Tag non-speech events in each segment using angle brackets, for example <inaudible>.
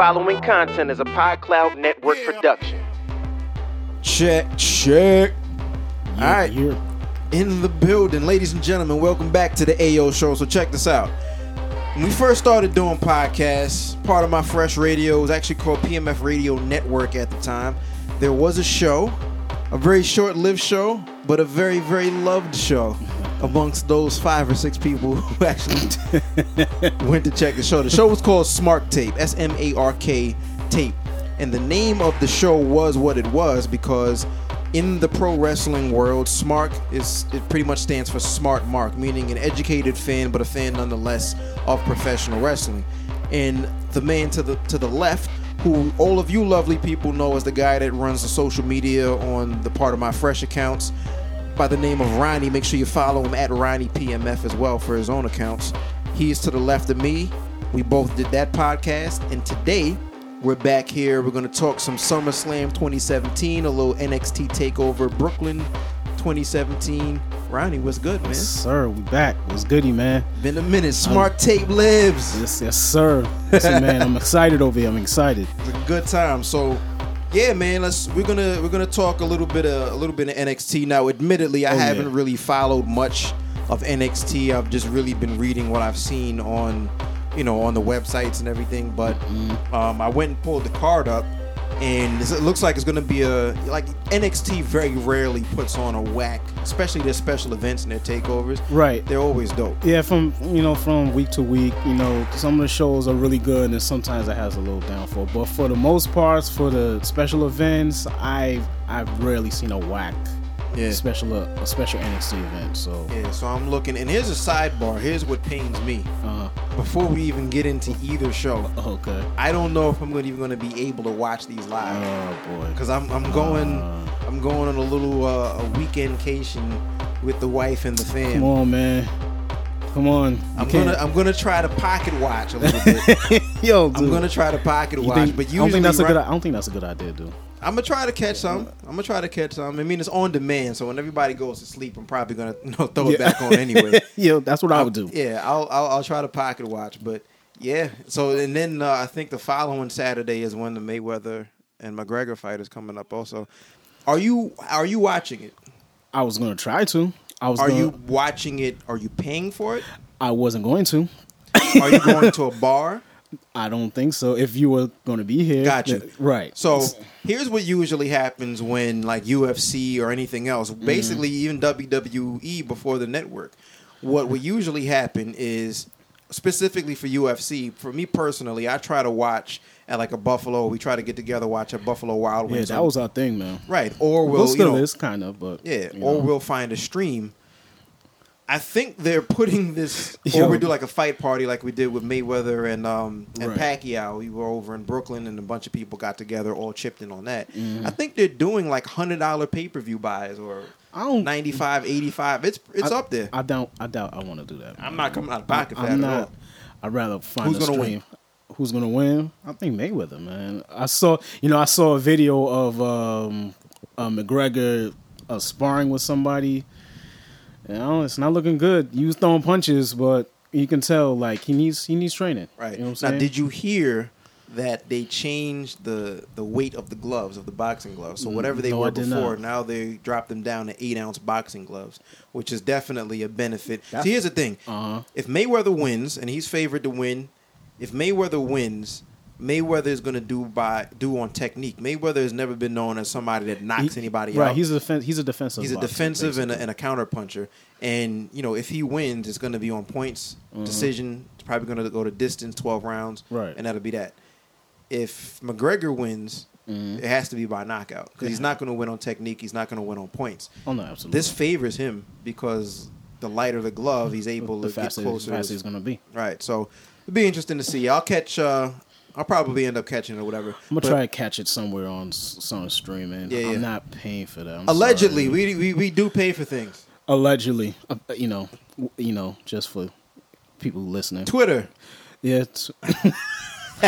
following content is a PodCloud Network production. Check, check. All right, Here. in the building, ladies and gentlemen. Welcome back to the AO show. So check this out. When we first started doing podcasts, part of my Fresh Radio was actually called PMF Radio Network at the time. There was a show, a very short-lived show, but a very, very loved show amongst those five or six people <laughs> who actually <laughs> went to check the show. The show was called Smark Tape, S M A R K Tape. And the name of the show was what it was because in the pro wrestling world, SMARK is it pretty much stands for smart mark, meaning an educated fan, but a fan nonetheless of professional wrestling. And the man to the to the left, who all of you lovely people know as the guy that runs the social media on the part of my fresh accounts, by the name of Ronnie. Make sure you follow him at Ronnie PMF as well for his own accounts. He is to the left of me. We both did that podcast, and today we're back here. We're going to talk some SummerSlam 2017, a little NXT Takeover Brooklyn 2017. Ronnie, what's good, man? Sir, we back. What's goody, man? Been a minute. Um, Smark Tape lives. Yes, yes, sir. Listen, man, I'm <laughs> excited over here. I'm excited. It's a good time. So, yeah, man. Let's we're gonna we're gonna talk a little bit of a little bit of NXT now. Admittedly, I Oh, haven't really followed much of NXT. I've just really been reading what I've seen on you know on the websites and everything. But Mm-hmm. um, I went and pulled the card up, and it looks like it's gonna be a like NXT very rarely puts on a whack, especially their special events and their takeovers. Right. They're always dope. Yeah, from you know, from week to week, you know, some of the shows are really good, and sometimes it has a little downfall. But for the most parts, for the special events, I've I've rarely seen a whack Yeah. special a special NXT event. So Yeah, so I'm looking, and here's a sidebar. Here's what pains me. uh, Before we even get into either show, okay. I don't know if I'm gonna, even going to be able to watch these live Oh boy. because I'm I'm going Uh. I'm going on a little uh, a weekendcation with the wife and the fam. Come on, man. Come on. I'm gonna I'm gonna try to pocket watch a little bit. <laughs> Yo, dude. I'm gonna try to pocket You watch, think- but I don't think that's a good. I don't think that's a good idea, dude. I'm gonna try to catch some. I'm gonna try to catch some. I mean, it's on demand, so when everybody goes to sleep, I'm probably gonna you know, throw it back on anyway. <laughs> Yo, that's what I would do. Yeah, I'll, I'll I'll try to pocket watch, but yeah. So and then uh, I think the following Saturday is when the Mayweather and McGregor fight is coming up. Also, are you are you watching it? I was gonna try to. I was. Are gonna, you watching it? Are you paying for it? I wasn't going to. Are you going to a <laughs> bar? I don't think so. If you were going to be here, Got you. th- right? So here's what usually happens when like UFC or anything else, Mm-hmm. basically even WWE before the network. What would usually happen is specifically for UFC, for me personally, I try to watch at like a Buffalo. We try to get together, watch a Buffalo Wild Wings. yeah, Wings. that was our thing, man. right. Or Well, we'll you know, is kind of, but yeah, or know. we'll find a stream. I think they're putting this, <laughs> or we do like a fight party like we did with Mayweather and um and Right. Pacquiao. We were over in Brooklyn and a bunch of people got together, all chipped in on that. Mm-hmm. I think they're doing like hundred dollar pay per view buys or I don't. 95 85 It's it's I- up there. I don't. I doubt. I want to do that. I'm not coming out of pocket for that I'm at not. all. I'd rather find Who's a gonna stream. Who's gonna win? I think Mayweather, man. I saw. You know, I saw a video of um, uh, McGregor uh, sparring with somebody. You know, it's not looking good. He was throwing punches, but you can tell like he needs he needs training. Right You know what now, I'm saying? did you hear that they changed the the weight of the gloves of the boxing gloves? So whatever they Mm, No, were before, now they dropped them down to eight ounce boxing gloves, which is definitely a benefit. That's- See, here's the thing: Uh-huh. if Mayweather wins, and he's favored to win, if Mayweather wins. Mayweather is going to do by do on technique. Mayweather has never been known as somebody that knocks He- anybody right, out. Right, he's a defen- he's a defensive. He's a boxer, defensive and a, and a counter puncher. And you know, if he wins, it's going to be on points, decision. It's probably going to go to distance, twelve rounds, Mm-hmm. Right. And that'll be that. If McGregor wins, Mm-hmm. it has to be by knockout because he's not going to win on technique. He's not going to win on points. Oh no, absolutely. This favors him because the lighter the glove, he's able the to get closer. faster he's gonna be. Right. So it'll be interesting to see. I'll catch. Uh, I'll probably end up catching it or whatever. I'm gonna But try to catch it somewhere on some stream, and Yeah, yeah. I'm not paying for that. I'm Allegedly, sorry. we, we we do pay for things. allegedly, uh, you know, you know, just for people listening. Twitter. Yeah, <laughs>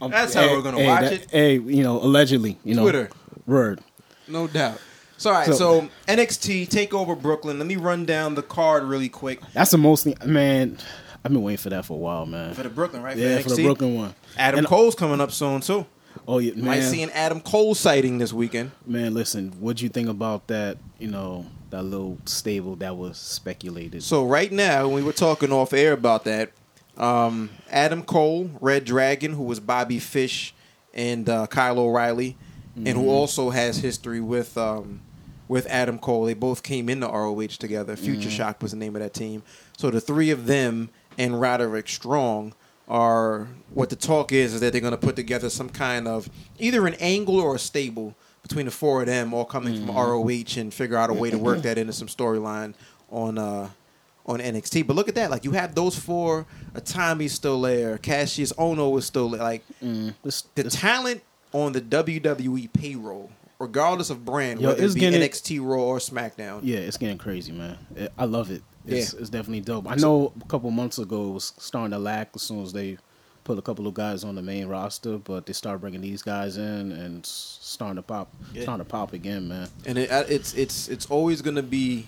That's how we're gonna hey, watch that- it. Hey, you know, allegedly, you know, Twitter. word. No doubt. So, all right, so, So- NXT take over Brooklyn. Let me run down the card really quick. That's the most man. I've been waiting for that for a while, man. For the Brooklyn, right? yeah, for the Brooklyn one. Adam And- Cole's coming up soon too. Oh yeah, Might see an Adam Cole sighting this weekend. Man, listen, what'd you think about that? You know, that little stable that was speculated. So right now, we were talking off air about that. Um, Adam Cole, Red Dragon, who was Bobby Fish and uh, Kyle O'Reilly, and Mm-hmm. who also has history with um, with Adam Cole. They both came into ROH together. Future Mm-hmm. Shock was the name of that team. So the three of them and Roderick Strong are what the talk is is that they're going to put together some kind of either an angle or a stable between the four of them, all coming Mm-hmm. from ROH, and figure out a way to work that into some storyline on uh, on NXT. But look at that, like you have those four. Itami's still there. Kassius Ohno is still there. Like Mm, this, the this- talent on the WWE payroll, regardless of brand, Yo, whether it's it be getting- NXT Raw or SmackDown. yeah, it's getting crazy, man. I love it. It's, Yeah. it's definitely dope. I know a couple months ago it was starting to lack as soon as they put a couple of guys on the main roster, but they start bringing these guys in and starting to pop, Yeah. starting to pop again, man. and it, uh, it's it's it's always gonna be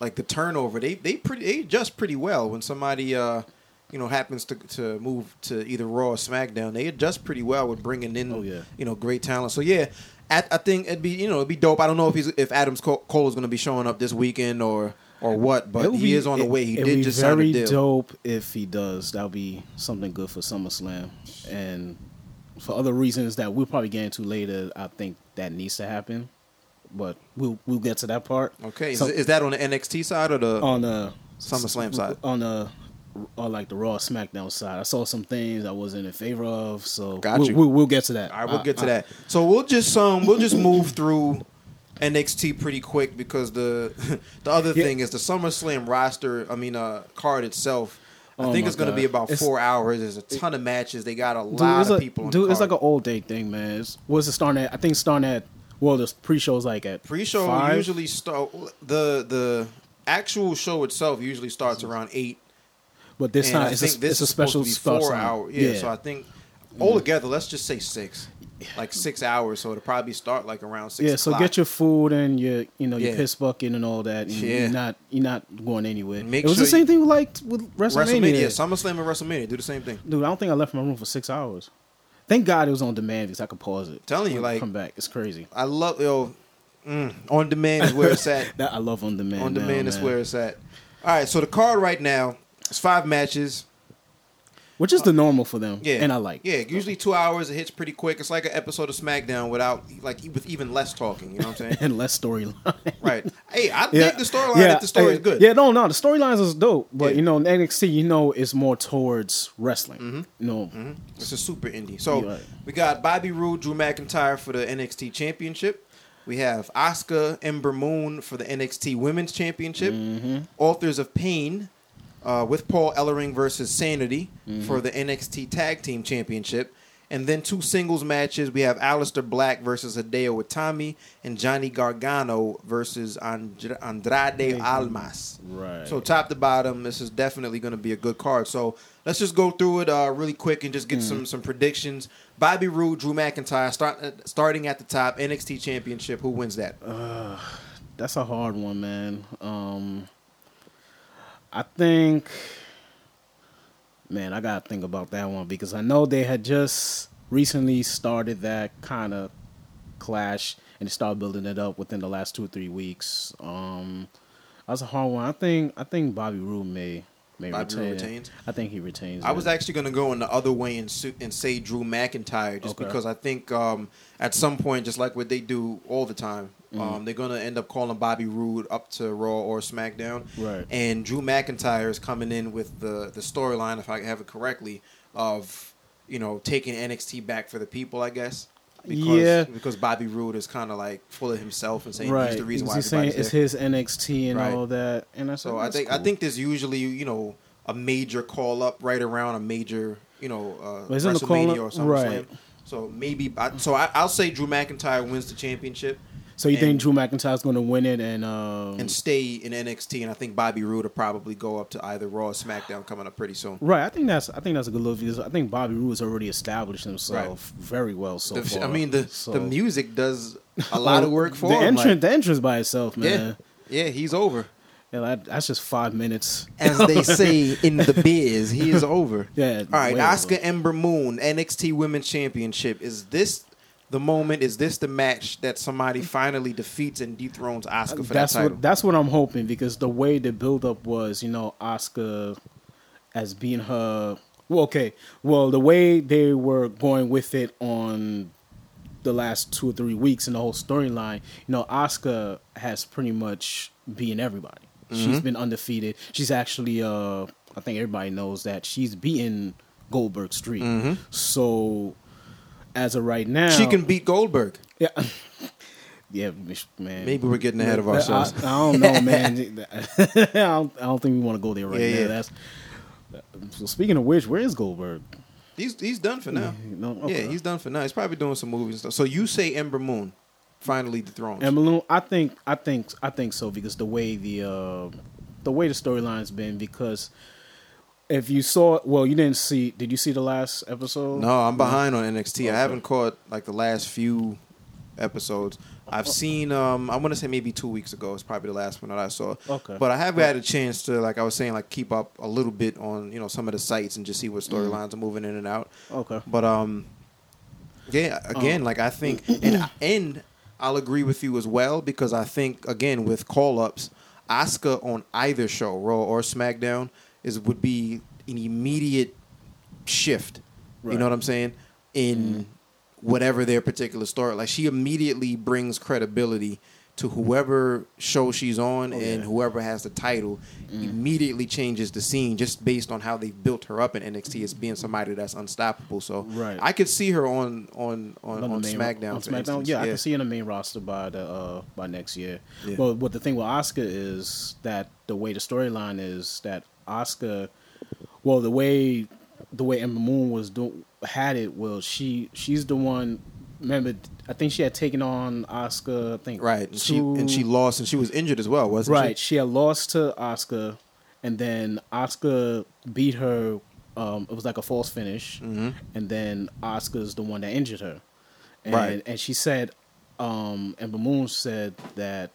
like the turnover. They they pretty they adjust pretty well when somebody uh you know happens to to move to either Raw or SmackDown. They adjust pretty well with bringing in Oh, yeah. you know great talent. So yeah, I, I think it'd be you know it'd be dope. I don't know if he's if Adams Cole, Cole is gonna be showing up this weekend or or what, but It he be- is on the it- way. He it'd did be just sign very a deal. dope if he does. That'll be something good for SummerSlam, and for other reasons that we'll probably get into later. I think that needs to happen, but we'll we'll get to that part. Okay, is, So- is that on the NXT side or the on the SummerSlam side? on the or like the Raw SmackDown side. I saw some things I wasn't in favor of, so Got we'll, you. We'll, we'll get to that. All right, we'll get to that. So we'll just um we'll just move through NXT pretty quick because the <laughs> the other Yeah. thing is the SummerSlam roster. I mean, uh, card itself. I Oh think it's going to be about It's- four hours. There's a ton of matches. They got a Dude, lot of a- people. On dude, it's like an old day thing, man. It's, what's it starting at? I think starting at well, the pre-show's like at pre-show five? usually start the the actual show itself usually starts around eight. but this and time I it's, a, this it's a special four hour. Yeah, so I think altogether, let's just say six, like six hours. So it'll probably start like around six. yeah, so o'clock. get your food and your you know your Yeah. piss bucket and all that. And Yeah. You're not you're not going anywhere. Make it was sure the same thing with like with WrestleMania. WrestleMania, SummerSlam, and WrestleMania do the same thing. Dude, I don't think I left my room for six hours. Thank God it was on demand because I could pause it. Telling you, like- come back. It's crazy. I love yo. Mm, on demand is where it's at. <laughs> That I love on demand. on now, demand is man. where it's at. All right, so the card right now is five matches. Which is the normal for them. Yeah, and I like. Yeah, usually two hours. It hits pretty quick. It's like an episode of SmackDown without like with even less talking. You know what I'm saying? <laughs> and less storyline. right. Hey, I Yeah. think the storyline. if the story is good. Yeah, no, no, the storylines is dope, but Yeah. you know, NXT, you know, is more towards wrestling. You know, It's a super indie. So right. we got Bobby Roode, Drew McIntyre for the NXT Championship. We have Asuka, Ember Moon for the NXT Women's Championship. Mm-hmm. Authors of Pain uh, with Paul Ellering versus Sanity Mm-hmm. for the NXT Tag Team Championship. And then two singles matches. We have Aleister Black versus Hideo Itami and Johnny Gargano versus Andra- Andrade Almas. Right. So top to bottom, this is definitely going to be a good card. So let's just go through it uh, really quick and just get some some predictions. Bobby Roode, Drew McIntyre, start uh, starting at the top. NXT Championship. Who wins that? that's a hard one, man. Um, I think, man, I gotta think about that one because I know they had just recently started that kind of clash and they started building it up within the last two or three weeks. Um, that's a hard one. I think I think Bobby Roode may may Bobby retain. retains? I think he retains. I it. was actually going to go in the other way and su- and say Drew McIntyre just Okay. because I think um, at some point, just like what they do all the time, Mm-hmm. um, they're going to end up calling Bobby Roode up to Raw or SmackDown. Right. And Drew McIntyre is coming in with the the storyline, if I have it correctly, of you know taking NXT back for the people, I guess. Because, Yeah. Because Bobby Roode is kind of like full of himself and saying right. he's the reason why He's saying it's there. his NXT and Right. all that, and I So I "That's think I think there's usually you know a major call up right around a major you know uh, WrestleMania or something. right. So maybe I, so I, I'll say Drew McIntyre wins the championship So you and- think Drew McIntyre's going to win it and um, and stay in NXT, and I think Bobby Roode will probably go up to either Raw or SmackDown coming up pretty soon. right? I think that's I think that's a good look because I think Bobby Roode has already established himself very well so The- far. I mean the So- the music does a <laughs> lot of work for the him. entrance. like- the entrance by itself, man. yeah, he's over. Yeah, that, that's just five minutes. As they <laughs> say in the biz, he is over. Yeah, All right, Asuka. Ember Moon, NXT Women's Championship. Is this the moment? Is this the match that somebody finally defeats and dethrones Asuka for that's that title? what that's what I'm hoping because the way the build up was, you know, Asuka as being her. Well, okay. Well, the way they were going with it on the last two or three weeks in the whole storyline, you know, Asuka has pretty much beaten everybody. Mm-hmm. She's been undefeated. She's actually, uh, I think everybody knows that she's beaten Goldberg Street. So, as of right now, she can beat Goldberg. Yeah. <laughs> Yeah, man. Maybe we're getting ahead of ourselves. I don't know, man. <laughs> <laughs> I don't, I don't think we want to go there right Yeah, now. yeah. That's so. Speaking of which, where is Goldberg? He's he's done for now. No, okay. Yeah, he's done for now. He's probably doing some movies and stuff. So you say Ember Moon finally dethroned? Ember Moon, I think, I think, I think so because the way the uh, the way the storyline's been. Because if you saw, well, you didn't see. Did you see the last episode? No, I'm behind on NXT. I haven't caught like the last few episodes. I've seen um I want to say maybe 2 weeks ago. It's probably the last one that I saw. Okay. But I have had a chance to like I was saying like keep up a little bit on, you know, some of the sites and just see what storylines are moving in and out. Okay. But um yeah, again, like I think and and I'll agree with you as well because I think again with call-ups, Asuka on either show, Raw or SmackDown, is would be an immediate shift. You know what I'm saying? In whatever their particular story, like she immediately brings credibility to whoever show she's on, Oh, and yeah. whoever has the title immediately changes the scene just based on how they've built her up in NXT as being somebody that's unstoppable. So Right. I could see her on on on, On on main- SmackDown. on SmackDown, instance. yeah, I can see her in the main roster by the uh, by next year. Yeah. But what the thing with Asuka is that the way the storyline is that Asuka, well, the way the way Ember Moon was doing had it, well, she she's the one. Remember, I think she had taken on Asuka. I think Right, and she and she lost, and she was injured as well, wasn't right. she? She had lost to Asuka, and then Asuka beat her. Um, it was like a false finish, Mm-hmm. and then Asuka's the one that injured her. And, Right. And she said, um, Ember Moon said that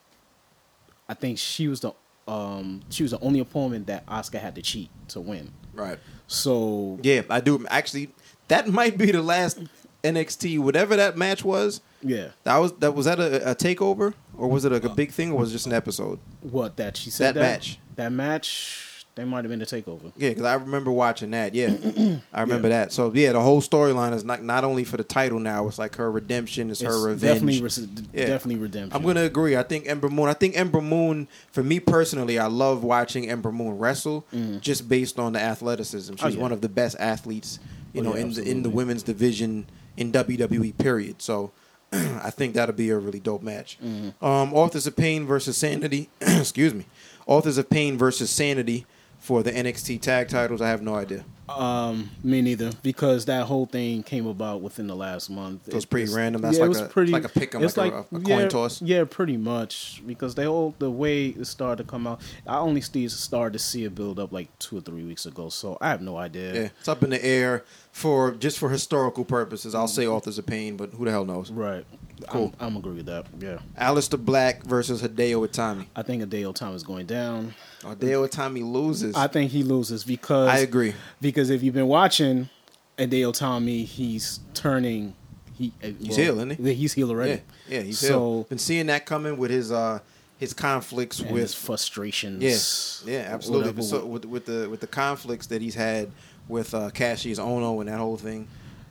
I think she was the um, she was the only opponent that Asuka had to cheat to win. Right. So Yeah, I do. Actually, that <laughs> might be the last NXT, whatever that match was. yeah, That was that was that a, a takeover or was it a, a big thing or was it just an episode? what that she said That match. that match that might have been the takeover. Yeah, because I remember watching that. Yeah, <clears throat> I remember that. So yeah, the whole storyline is not not only for the title now. It's like her redemption. It's, her revenge. Definitely, Yeah. definitely redemption. I'm gonna agree. I think Ember Moon. I think Ember Moon. For me personally, I love watching Ember Moon wrestle, just based on the athleticism. She's. Oh, yeah. one of the best athletes, you Oh, know, yeah, in the in the women's division in WWE. Period. So. <clears throat> I think that'll be a really dope match. Mm-hmm. Um, Authors of Pain versus Sanity. <clears throat> excuse me. Authors of Pain versus Sanity for the NXT tag titles. I have no idea. Um, me neither, because that whole thing came about within the last month. So was pretty random? That's yeah, like it was a- pretty, like a pick 'em, it's like a- a coin toss? Yeah, pretty much because they all the way it started to come out. I only started to see it build up like two or three weeks ago, so I have no idea. Yeah, it's up in the air for just for historical purposes. I'll say Authors of Pain, but who the hell knows? Right. Cool. I'm, I'm agree with that. Yeah, Aleister Black versus Hideo Itami. I think Adeo time is going down. Hideo Itami loses. I think he loses because I agree. Because if you've been watching Hideo Itami, he's turning. He He's heel, isn't he? He's heel already. Yeah, yeah, he's so so, been seeing that coming with his uh his conflicts with his frustrations. Yes, yeah, absolutely. So with with the with the conflicts that he's had with uh, Kassius Ohno and that whole thing.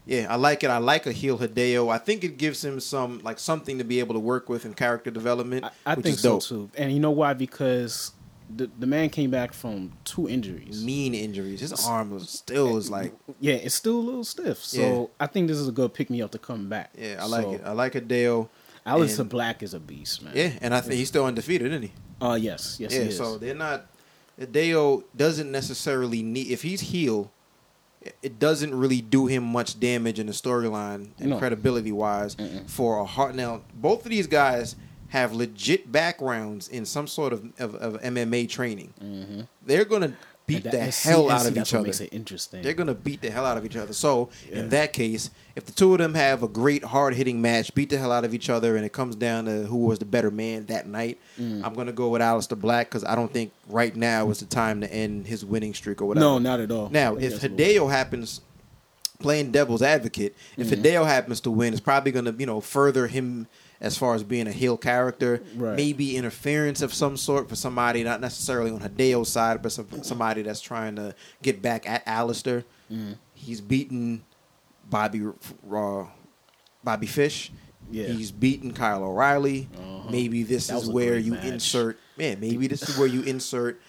Yeah, I like it. I like a heel Hideo. I think it gives him some like something to be able to work with in character development. I, I which think is so dope. too. And you know why? Because the the man came back from two injuries. Mean injuries. His arm was still is like Yeah, it's still a little stiff. So Yeah. I think this is a good pick me up to come back. yeah. I like So, it. I like Hideo. And- Black is a beast, man. Yeah, and I think he's still undefeated, isn't he? Uh yes, yes, yeah. he is. So they're not. Hideo doesn't necessarily need if he's heel. It- doesn't really do him much damage in the storyline and No. credibility wise for a heart. Now, both of these guys have legit backgrounds in some sort of, of, of MMA training. Mm-hmm. They're gonna beat That- the and hell and out of each other. Makes it interesting. They're gonna beat the hell out of each other. So Yeah. in that case, if the two of them have a great hard hitting match, beat the hell out of each other, and it comes down to who was the better man that night, Mm. I'm gonna go with Aleister Black because I don't think right now is the time to end his winning streak or whatever. no, not at all. Now, if that's a little- Hideo happens playing devil's advocate, if Mm-hmm. Hideo happens to win, it's probably going to you know further him as far as being a heel character. Right. Maybe interference of some sort for somebody, not necessarily on Hideo's side, but some, somebody that's trying to get back at Aleister. Mm. He's beaten Bobby uh, Bobby Fish. Yeah. He's beaten Kyle O'Reilly. Uh-huh. Maybe this is where you match. insert. Man, maybe this is where you insert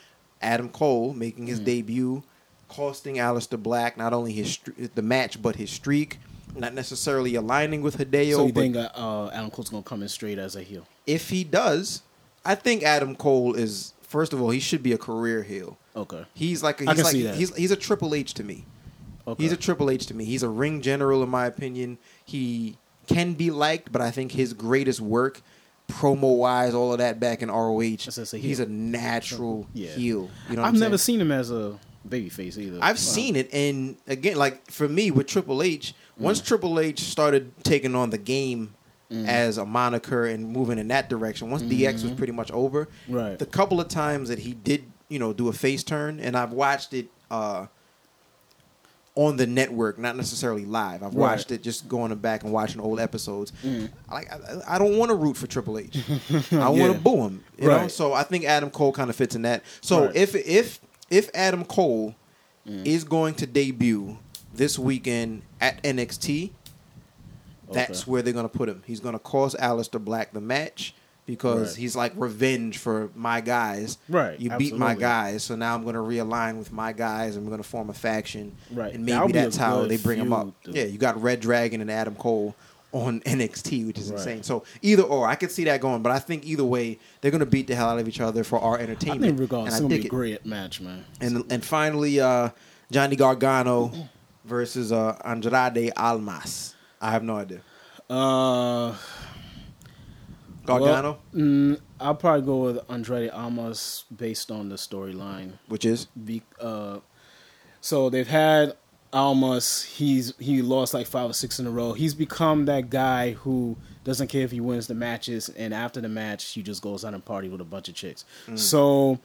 Adam Cole making Mm. his debut, costing Aleister Black not only his the match but his streak. Not necessarily aligning with Hideo, So you think uh, uh, Adam Cole's gonna come in straight as a heel? if he does, I think Adam Cole is first of all he should be a career heel. Okay. He's like a, I he's can like see that. he's he's a Triple H to me. Okay. He's a Triple H to me. He's a ring general in my opinion. He can be liked, but I think his greatest work, promo wise, all of that back in ROH, a he's a natural Yeah. heel. You know, what I've never saying? seen him as a babyface either. I've Wow. seen it, and again, like for me with Triple H, once Mm. Triple H started taking on the game as a moniker and moving in that direction, once DX was pretty much over, Mm-hmm. Right. the couple of times that he did, you know, do a face turn, and I've watched it uh, on the network, not necessarily live. I've Right. Mm. watched it just going back and watching old episodes. I Like, I, I don't want to root for Triple H. <laughs> I want Yeah. to boo him. You know, so I think Adam Cole kind of fits in that. So Right. if if if Adam Cole Mm. is going to debut this weekend at NXT, that's Okay. where they're going to put him. He's going to cost Aleister Black the match because Right. he's like revenge for my guys. Right, You beat my guys, so now I'm going to realign with my guys and we're going to form a faction. Right. And That'll maybe that's how they bring him up. feud, Yeah, you got Red Dragon and Adam Cole on <laughs> NXT, which is Right. insane. So either or, I could see that going, but I think either way, they're going to beat the hell out of each other for our entertainment. I think regardless, and it's I gonna be a it. great match, man. And and finally, uh, Johnny Gargano <clears throat> versus uh, Andrade Almas. I have no idea. Uh, Gargano, well, mm, I'll probably go with Andrade Almas based on the storyline. which is Be, uh, so they've had Almas. He's he lost like five or six in a row. He's become that guy who doesn't care if he wins the matches, and after the match, he just goes out and party with a bunch of chicks. So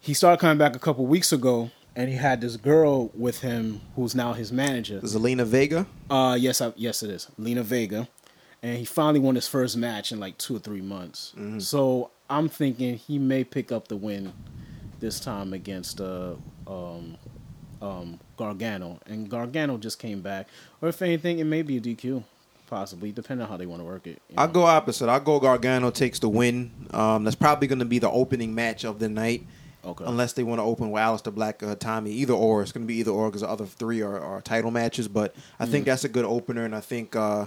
he started coming back a couple weeks ago, and he had this girl with him who's now his manager. Zelina Vega. Uh, yes, I, yes, it is Lena Vega, and he finally won his first match in like two or three months. Mm-hmm. So I'm thinking he may pick up the win this time against uh, um, um, Gargano, and Gargano just came back. Or if anything, it may be a DQ, possibly, depending on how they want to work it. you I'll go opposite. I'll go Gargano takes the win. Um, that's probably going to be the opening match of the night. Okay. Unless they want to open with Aleister Black or Tommy. Either or. It's going to be either or because the other three are, are title matches. But I Mm. think that's a good opener. And I think uh,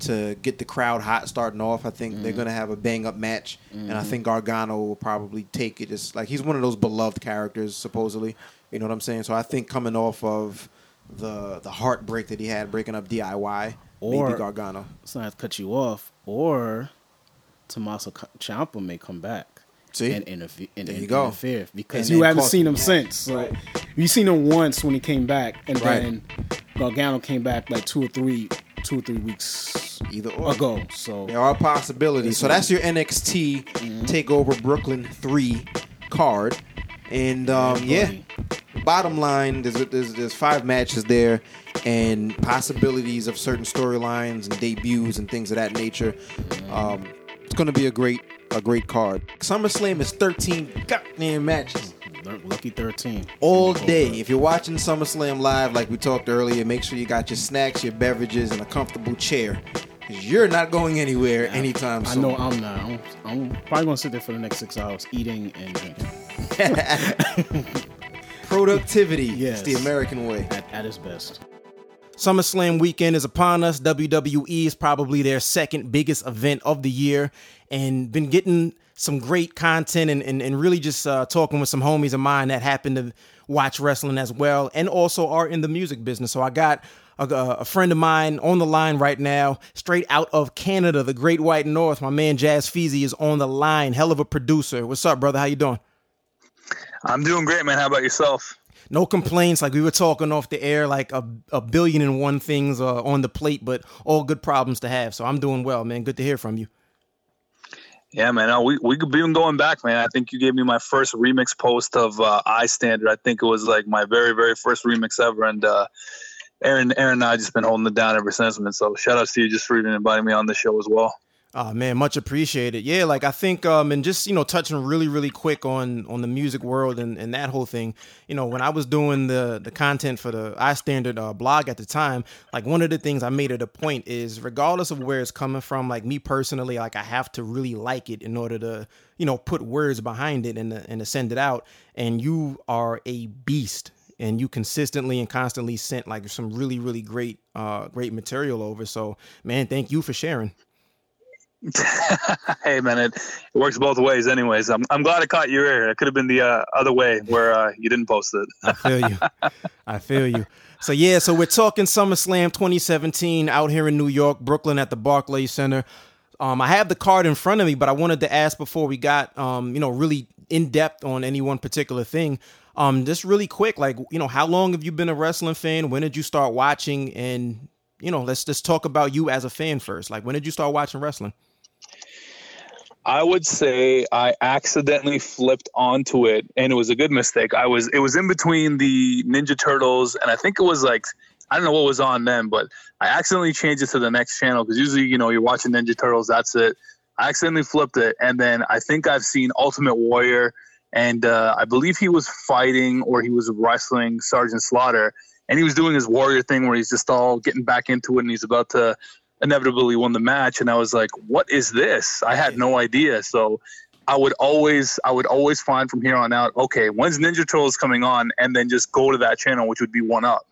to get the crowd hot starting off, I think Mm. they're going to have a bang up match. And Mm-hmm. I think Gargano will probably take it. Just like he's one of those beloved characters, supposedly. You know what I'm saying? So I think coming off of the the heartbreak that he had breaking up DIY, Or- maybe Gargano. It's not to cut you off, or Tommaso Ciampa may come back. See? and, interfe- and, There you and go. interfere because you haven't seen him. him since. So Right. you seen him once when he came back, and Right. then Gargano came back like two or three, two or three weeks Either or. ago. So There are possibilities. So that's your NXT Mm-hmm. Takeover Brooklyn three card, and um, yeah. buddy. Bottom line, there's, there's there's five matches there, and possibilities of certain storylines and debuts and things of that nature. Um, it's going to be a great a great card. SummerSlam is 13 goddamn matches lucky thirteen all day. If you're watching SummerSlam live, like we talked earlier, make sure you got your snacks, your beverages, and a comfortable chair. Cause you're not going anywhere anytime I soon. know I'm not. I'm, I'm probably gonna sit there for the next six hours eating and drinking <laughs> Productivity Yes. is the American way. at, at its best. SummerSlam weekend is upon us. WWE is probably their second biggest event of the year and been getting some great content and, and, and really just uh, talking with some homies of mine that happen to watch wrestling as well and also are in the music business. So I got a, a friend of mine on the line right now, straight out of Canada, the Great White North. My man Jazz Feezy is on the line. Hell of a producer. What's up, brother? How you doing? I'm doing great, man. How about yourself? No complaints. Like we were talking off the air, like a, a billion and one things uh, on the plate, but all good problems to have. So I'm doing well, man. Good to hear from you. Yeah, man. We we could be going back, man. I think you gave me my first remix post of uh, I Standard. I think it was like my very very first remix ever, and uh, Aaron Aaron and I just been holding it down ever since, man. So shout out to you just for even inviting me on the show as well. Oh man, much appreciated. Yeah, like I think um and just, you know, touching really, really quick on on the music world and, and that whole thing, you know, when I was doing the the content for the I Standard uh, blog at the time, like one of the things I made it a point is regardless of where it's coming from, like me personally, like I have to really like it in order to, you know, put words behind it and and to send it out. And you are a beast and you consistently and constantly sent like some really really great uh great material over so man thank you for sharing <laughs> hey man, it, it, works both ways. Anyways, I'm I'm glad I caught your ear. It could have been the uh, other way where uh, you didn't post it. I feel you. I feel you. So yeah, so we're talking SummerSlam 2017 out here in New York, Brooklyn at the Barclays Center. Um, I have the card in front of me, but I wanted to ask before we got um, you know, really in depth on any one particular thing. Um, just really quick, like you know, how long have you been a wrestling fan? When did you start watching? And you know, let's just talk about you as a fan first. Like, when did you start watching wrestling? I would say I accidentally flipped onto it, and it was a good mistake. I was it was in between the Ninja Turtles, and I think it was like I don't know what was on then, but I accidentally changed it to the next channel because usually you know you're watching Ninja Turtles, that's it. I accidentally flipped it, and then I think I've seen Ultimate Warrior, and uh, I believe he was fighting or he was wrestling Sergeant Slaughter, and he was doing his warrior thing where he's just all getting back into it, and he's about to inevitably won the match and i was like what is this i had no idea so i would always i would always find from here on out okay when's ninja turtles coming on and then just go to that channel which would be one up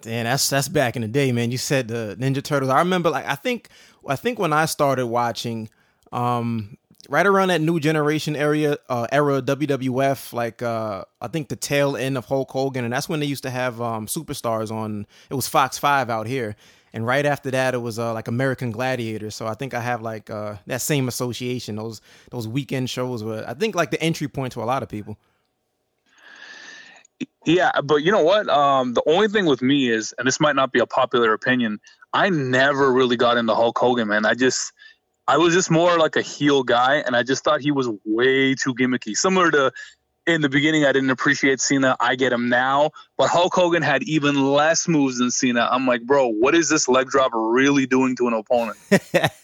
Damn, that's that's back in the day, man. You said the Ninja Turtles. I remember, like, I think, I think when I started watching, um, right around that new generation area uh, era WWF, like uh, I think the tail end of Hulk Hogan, and that's when they used to have um, superstars on. It was Fox Five out here, and right after that it was uh, like American Gladiator. So I think I have like uh, that same association. Those those weekend shows were I think like the entry point to a lot of people. Yeah, but you know what? Um, the only thing with me is, and this might not be a popular opinion, I never really got into Hulk Hogan, man. I just I was just more like a heel guy, and I just thought he was way too gimmicky. Similar to in the beginning, I didn't appreciate Cena. I get him now, but Hulk Hogan had even less moves than Cena. I'm like, bro, what is this leg drop really doing to an opponent?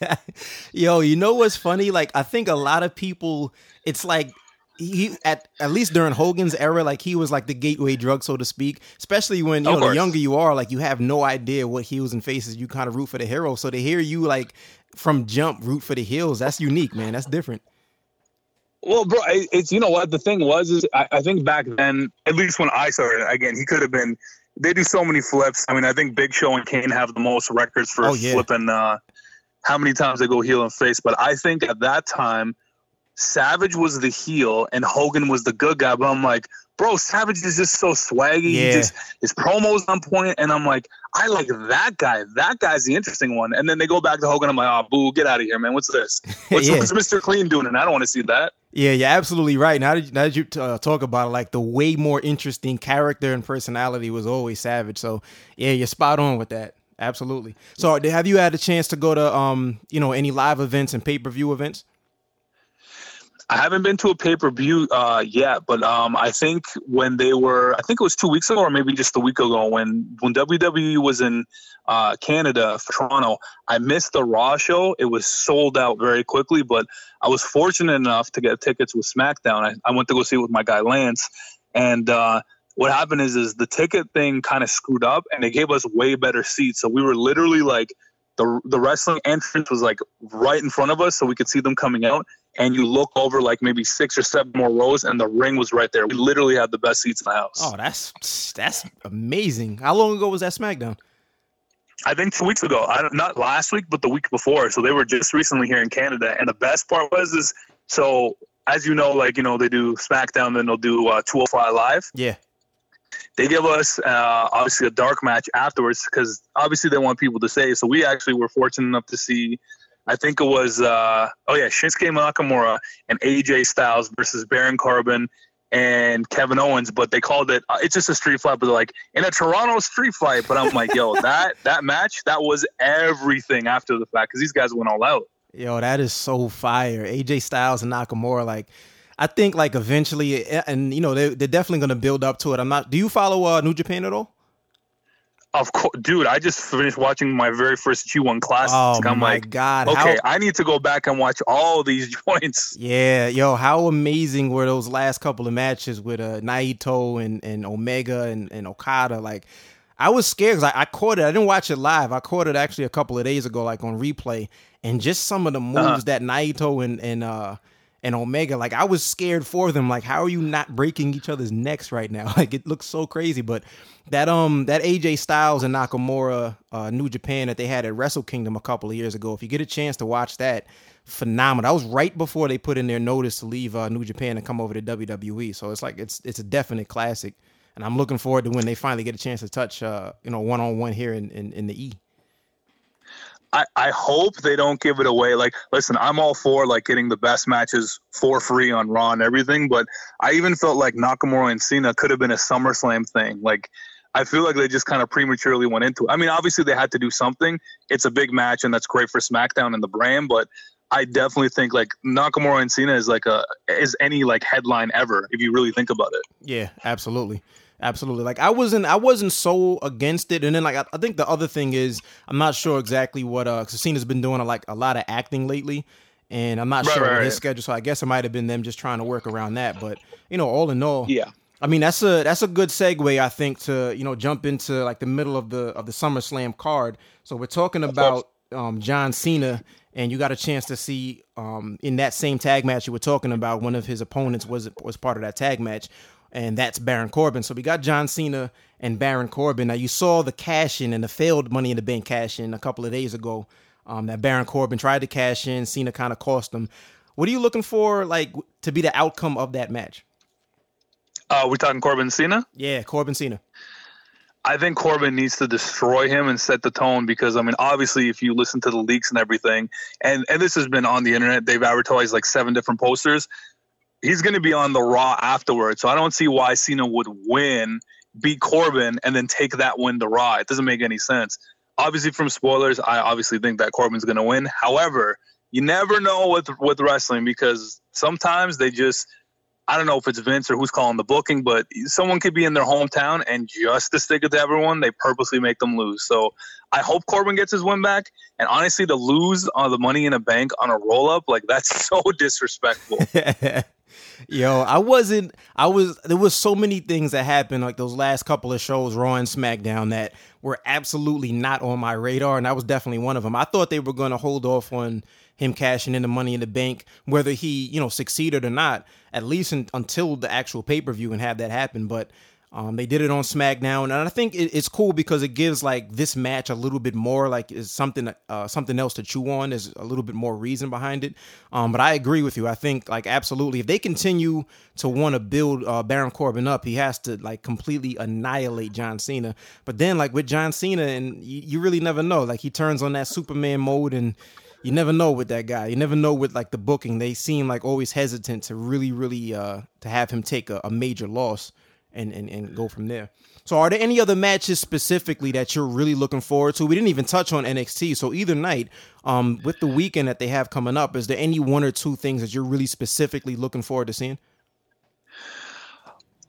<laughs> Yo, you know what's funny? Like, I think a lot of people, it's like he at at least during Hogan's era, like he was like the gateway drug, so to speak. Especially when you know the younger you are, like you have no idea what heels and faces. You kind of root for the hero. So to hear you like from jump root for the heels, that's unique, man. That's different. Well, bro, it's you know what the thing was is I, I think back then, at least when I started, again, he could have been. They do so many flips. I mean, I think Big Show and Kane have the most records for oh, yeah. flipping. Uh, how many times they go heel and face? But I think at that time, Savage was the heel and Hogan was the good guy. But I'm like, bro, Savage is just so swaggy. Yeah. He just his promos on point, and I'm like, I like that guy. That guy's the interesting one. And then they go back to Hogan. I'm like, oh, boo, get out of here, man. What's this? <laughs> What's, yeah. what's Mr. Clean doing? And I don't want to see that. Yeah, you're absolutely right. Now that, now that you uh, talk about it, like the way more interesting character and personality was always Savage. So yeah, you're spot on with that. Absolutely. So have you had a chance to go to um you know any live events and pay per view events? I haven't been to a pay per view uh, yet, but um, I think when they were, I think it was two weeks ago or maybe just a week ago when when WWE was in uh, Canada Toronto, I missed the Raw show. It was sold out very quickly, but I was fortunate enough to get tickets with SmackDown. I, I went to go see it with my guy Lance, and uh, what happened is is the ticket thing kind of screwed up, and they gave us way better seats. So we were literally like the the wrestling entrance was like right in front of us, so we could see them coming out. And you look over like maybe six or seven more rows, and the ring was right there. We literally had the best seats in the house. Oh, that's that's amazing. How long ago was that SmackDown? I think two weeks ago. I not last week, but the week before. So they were just recently here in Canada. And the best part was is so as you know, like you know they do SmackDown, then they'll do uh, 205 Live. Yeah they give us uh, obviously a dark match afterwards because obviously they want people to say. So we actually were fortunate enough to see I think it was uh, oh yeah, Shinsuke Nakamura and AJ Styles versus Baron Corbin and Kevin Owens, but they called it uh, it's just a street fight, but they're like in a Toronto street fight. But I'm like, yo, <laughs> that that match that was everything after the fact because these guys went all out. Yo, that is so fire. AJ Styles and Nakamura, like I think like eventually, and you know they they're definitely gonna build up to it. I'm not. Do you follow uh, New Japan at all? Of course, dude. I just finished watching my very first G1 Climax. Oh I'm my like, god! okay, How, I need to go back and watch all these <laughs> joints. yeah, yo, how amazing were those last couple of matches with uh, Naito and, and Omega and, and Okada? Like, I was scared because I, I caught it. I didn't watch it live. I caught it actually a couple of days ago, like on replay, and just some of the moves Uh-huh. that Naito and and uh and Omega, like I was scared for them. Like, how are you not breaking each other's necks right now? <laughs> Like, it looks so crazy. But that um that AJ Styles and Nakamura uh, New Japan that they had at Wrestle Kingdom a couple of years ago. If you get a chance to watch that, phenomenal. That was right before they put in their notice to leave uh, New Japan and come over to WWE. So it's like it's it's a definite classic. And I'm looking forward to when they finally get a chance to touch uh you know one on one here in, in in the E. I, I hope they don't give it away. Like, listen, I'm all for like getting the best matches for free on Raw and everything, but I even felt like Nakamura and Cena could have been a SummerSlam thing. Like, I feel like they just kind of prematurely went into it. I mean, obviously they had to do something. It's a big match and that's great for SmackDown and the brand, but I definitely think like Nakamura and Cena is like a is any like headline ever if you really think about it. Yeah, absolutely. Absolutely. Like I wasn't I wasn't so against it. And then like I, I think the other thing is I'm not sure exactly what uh cause Cena's been doing like a lot of acting lately. And I'm not Right, sure right, his right. schedule. So I guess it might have been them just trying to work around that. But you know, all in all, Yeah. I mean that's a that's a good segue I think to you know jump into like the middle of the of the SummerSlam card. So we're talking about um, John Cena, and you got a chance to see um, in that same tag match you were talking about. One of his opponents was was part of that tag match, and that's Baron Corbin. So we got John Cena and Baron Corbin. Now you saw the cash in and the failed Money in the Bank cash in a couple of days ago. Um, that Baron Corbin tried to cash in, Cena kind of cost him. What are you looking for, like to be the outcome of that match? Uh, we're talking Corbin Cena. Yeah, Corbin Cena. I think Corbin needs to destroy him and set the tone because I mean, obviously, if you listen to the leaks and everything, and and this has been on the internet, they've advertised like seven different posters. He's going to be on the Raw afterwards, so I don't see why Cena would win, beat Corbin, and then take that win to Raw. It doesn't make any sense. Obviously, from spoilers, I obviously think that Corbin's going to win. However, you never know with with wrestling because sometimes they just I don't know if it's Vince or who's calling the booking, but someone could be in their hometown and just to stick it to everyone, they purposely make them lose. So I hope Corbin gets his win back. And honestly, to lose on the Money in a Bank on a roll up, like that's <laughs> so disrespectful. <laughs> Yo, I wasn't. I was. There was so many things that happened, like those last couple of shows, Raw and SmackDown, that were absolutely not on my radar, and that was definitely one of them. I thought they were going to hold off on him cashing in the Money in the Bank, whether he, you know, succeeded or not, at least in, until the actual pay per view and have that happen. But um, they did it on SmackDown, and I think it, it's cool because it gives like this match a little bit more like is something uh, something else to chew on. There's a little bit more reason behind it. Um, but I agree with you. I think like absolutely, if they continue to want to build uh, Baron Corbin up, he has to like completely annihilate John Cena. But then like with John Cena, and you, you really never know. Like he turns on that Superman mode and. You never know with that guy. You never know with like the booking. They seem like always hesitant to really, really uh to have him take a, a major loss and, and and go from there. So, are there any other matches specifically that you're really looking forward to? We didn't even touch on NXT. So, either night, um, with the weekend that they have coming up, is there any one or two things that you're really specifically looking forward to seeing?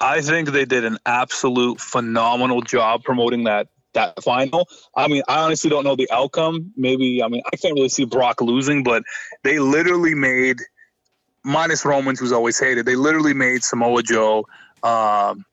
I think they did an absolute phenomenal job promoting that that final. I mean, I honestly don't know the outcome. Maybe I mean I can't really see Brock losing, but they literally made minus Romans, who's always hated. They literally made Samoa Joe. Um,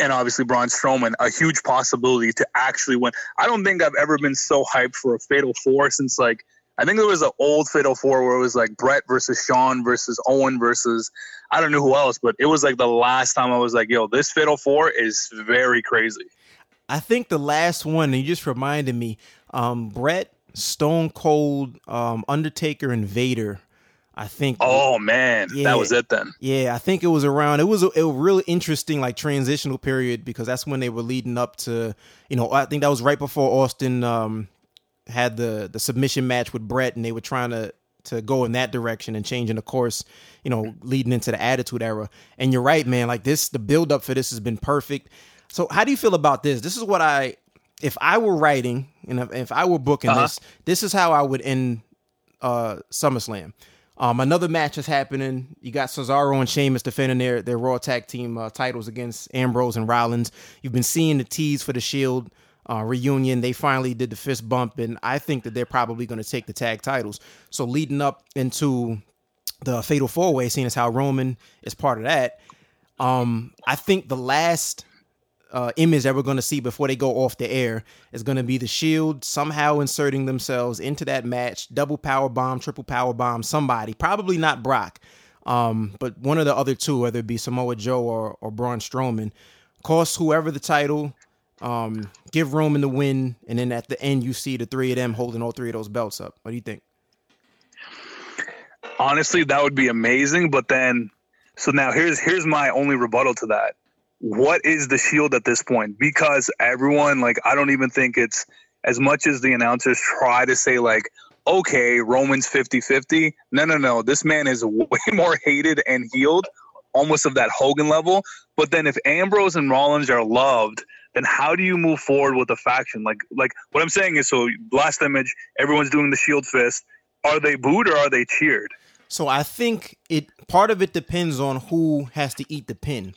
and obviously Braun Strowman, a huge possibility to actually win. I don't think I've ever been so hyped for a Fatal Four since like I think there was an old Fatal Four where it was like Bret versus Shawn versus Owen versus I don't know who else, but it was like the last time I was like, yo, this Fatal Four is very crazy. I think the last one, and you just reminded me, um, Bret, Stone Cold, um, Undertaker, and Vader. I think. Oh man, Yeah. that was it then. Yeah, I think it was around. It was a, a really interesting like transitional period because that's when they were leading up to. You know, I think that was right before Austin. Um, had the the submission match with Bret, and they were trying to to go in that direction and changing the course, you know, leading into the Attitude Era. And you're right, man. Like this, the build up for this has been perfect. So how do you feel about this? This is what I, if I were writing and if, if I were booking Uh-huh. this, this is how I would end uh SummerSlam. Um, another match is happening. You got Cesaro and Sheamus defending their their Raw Tag Team uh, titles against Ambrose and Rollins. You've been seeing the tease for the Shield uh, reunion. They finally did the fist bump, and I think that they're probably going to take the tag titles. So leading up into the Fatal Four Way, seeing as how Roman is part of that, um, I think the last uh, image that we're going to see before they go off the air is going to be the Shield somehow inserting themselves into that match, double power bomb, triple power bomb, somebody, probably not Brock, um, but one of the other two, whether it be Samoa Joe or or Braun Strowman, cost whoever the title, um, give Roman the win, and then at the end you see the three of them holding all three of those belts up. What do you think? honestly that would be amazing but then so now here's here's my only rebuttal to that what is the shield at this point? Because everyone like i don't even think it's as much as the announcers try to say like okay roman's 50-50 no no no this man is <laughs> way more hated and healed almost of that hogan level. But then if ambrose and rollins are loved then how do you move forward with a faction? Like like what i'm saying is so last image everyone's doing the shield fist. Are they booed or are they cheered? So I think it part of it depends on who has to eat the pin.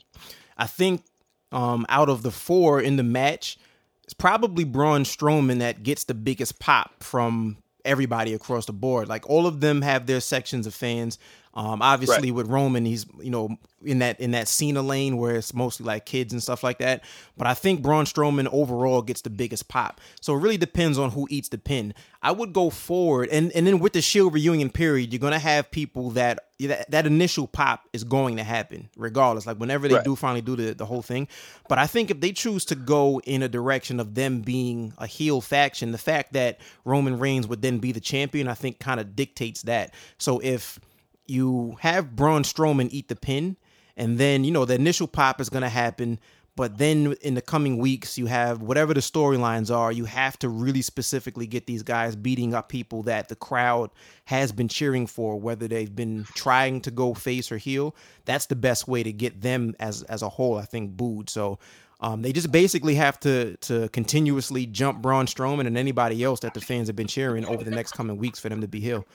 I think um, out of the four in the match, it's probably Braun Strowman that gets the biggest pop from everybody across the board. Like all of them have their sections of fans. Um, obviously, Right. with Roman, he's you know in that in that Cena lane where it's mostly like kids and stuff like that. But I think Braun Strowman overall gets the biggest pop. So it really depends on who eats the pin. I would go forward, and and then with the Shield reunion period, you're gonna have people that that, that initial pop is going to happen regardless. Like whenever they Right. do finally do the the whole thing. But I think if they choose to go in a direction of them being a heel faction, the fact that Roman Reigns would then be the champion, I think kind of dictates that. So if you have Braun Strowman eat the pin, and then you know the initial pop is going to happen. But then in the coming weeks, you have whatever the storylines are. You have to really specifically get these guys beating up people that the crowd has been cheering for, whether they've been trying to go face or heel. That's the best way to get them as as a whole. I think booed. So um, they just basically have to to continuously jump Braun Strowman and anybody else that the fans have been cheering over the next coming weeks for them to be heel.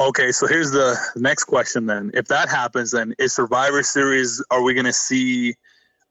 Okay, so here's the next question then. If that happens, then is Survivor Series are we gonna see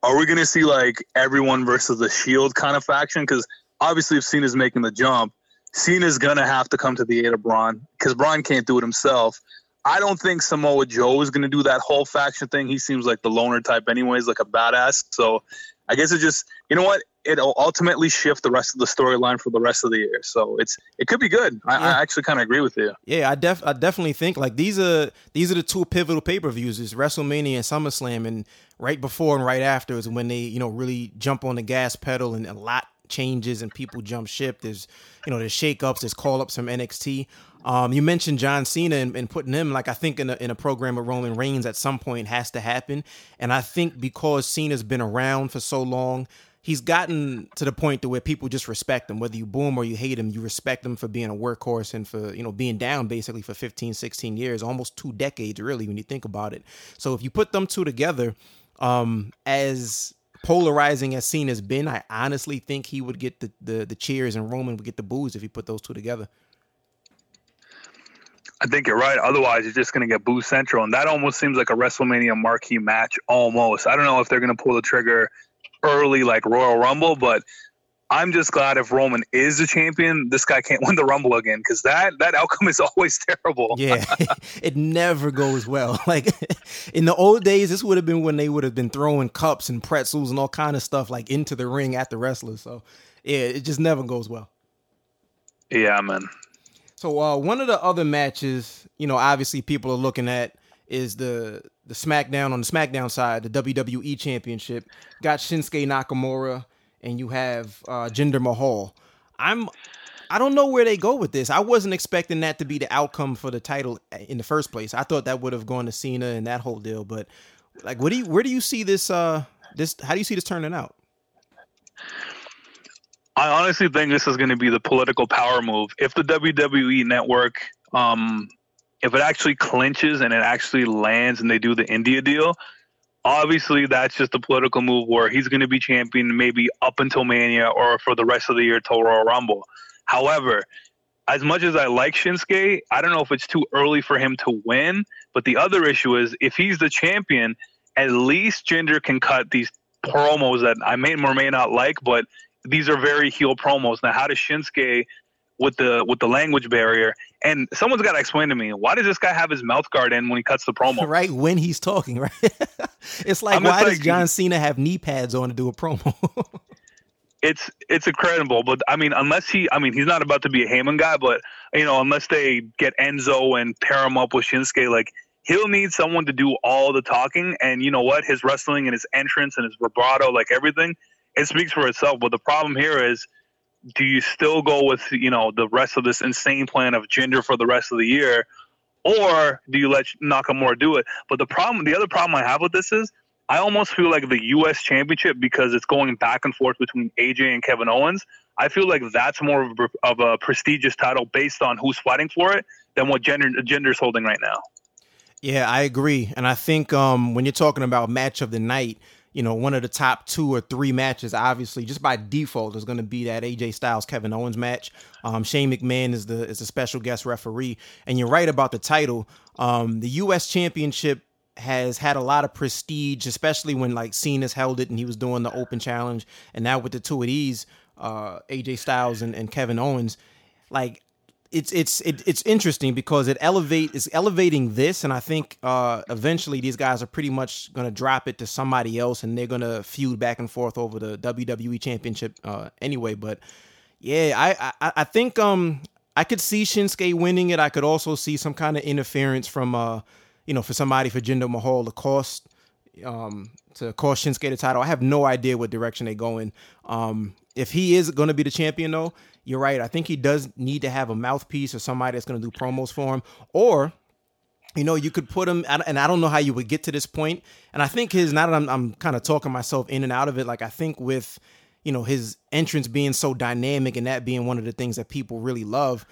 are we gonna see like everyone versus the shield kind of faction? Because obviously if Cena's making the jump, Cena's gonna have to come to the aid of Braun because Braun can't do it himself. I don't think Samoa Joe is gonna do that whole faction thing. He seems like the loner type anyways, like a badass. So I guess it just you know what? It'll ultimately shift the rest of the storyline for the rest of the year. So it's it could be good. I, I actually kind of agree with you. Yeah, I def I definitely think like these are these are the two pivotal pay per views is WrestleMania and SummerSlam, and right before and right after is when they you know really jump on the gas pedal and a lot changes and people jump ship. There's you know there's shakeups, there's call ups from NXT. Um, you mentioned John Cena and, and putting him like I think in a, in a program with Roman Reigns at some point has to happen, and I think because Cena's been around for so long he's gotten to the point to where people just respect him whether you boo him or you hate him you respect him for being a workhorse and for you know being down basically for 15 16 years almost two decades really when you think about it so if you put them two together um as polarizing as Cena's been I honestly think he would get the the, the cheers and Roman would get the boos if you put those two together I think you're right. Otherwise, you're just going to get Boo Central, and that almost seems like a WrestleMania marquee match. Almost. I don't know if they're going to pull the trigger early, like Royal Rumble, but I'm just glad if Roman is the champion, this guy can't <laughs> win the Rumble again because that that outcome is <laughs> always terrible. Yeah, <laughs> it never goes well. Like in the old days, this would have been when they would have been throwing cups and pretzels and all kind of stuff like into the ring at the wrestlers. So yeah, it just never goes well. Yeah, man. So uh, one of the other matches, you know, obviously people are looking at is the the SmackDown on the SmackDown side, the WWE Championship. Got Shinsuke Nakamura, and you have uh, Jinder Mahal. I'm I don't know where they go with this. I wasn't expecting that to be the outcome for the title in the first place. I thought that would have gone to Cena and that whole deal. But like, what do you where do you see this? Uh, this how do you see this turning out? I honestly think this is going to be the political power move. If the WWE network, um, if it actually clinches and it actually lands and they do the India deal, obviously that's just a political move where he's going to be champion maybe up until Mania or for the rest of the year till Royal Rumble. However, as much as I like Shinsuke, I don't know if it's too early for him to win. But the other issue is if he's the champion, at least Jinder can cut these promos that I may or may not like, but these are very heel promos. Now, how does Shinsuke with the with the language barrier? And someone's got to explain to me why does this guy have his mouth guard in when he cuts the promo? <laughs> Right when he's talking, right? <laughs> it's like I'm why does like- John Cena have knee pads on to do a promo? <laughs> it's it's incredible. But I mean, unless he, I mean, he's not about to be a Heyman guy, but you know, unless they get Enzo and pair him up with Shinsuke, like he'll need someone to do all the talking. And you know what? His wrestling and his entrance and his vibrato, like everything, it speaks for itself. But the problem here is, do you still go with you know the rest of this insane plan of Jinder for the rest of the year? Or do you let Nakamura do it? But the problem, the other problem I have with this is, I almost feel like the U.S. Championship because it's going back and forth between AJ and Kevin Owens. I feel like that's more of a, of a prestigious title based on who's fighting for it than what Jinder Jinder's holding right now. Yeah, I agree. And I think um, when you're talking about match of the night, you know, one of the top two or three matches, obviously, just by default, is going to be that AJ Styles Kevin Owens match. Um, Shane McMahon is the is the special guest referee, and you're right about the title. Um, the U.S. Championship has had a lot of prestige, especially when like Cena's held it and he was doing the Open Challenge, and now with the two of these, uh, AJ Styles and, and Kevin Owens, like it's it's it, it's interesting because it elevate is elevating this, and I think uh, eventually these guys are pretty much going to drop it to somebody else, and they're going to feud back and forth over the WWE Championship uh, anyway. But yeah, I, I I think um I could see Shinsuke winning it. I could also see some kind of interference from uh you know for somebody for Jinder Mahal to cost um to cost Shinsuke the title. I have no idea what direction they're going. Um if he is going to be the champion though, you're right. I think he does need to have a mouthpiece or somebody that's going to do promos for him or you know, you could put him, and I don't know how you would get to this point. And I think his, now that I'm, I'm kind of talking myself in and out of it, like I think with, you know, his entrance being so dynamic and that being one of the things that people really love,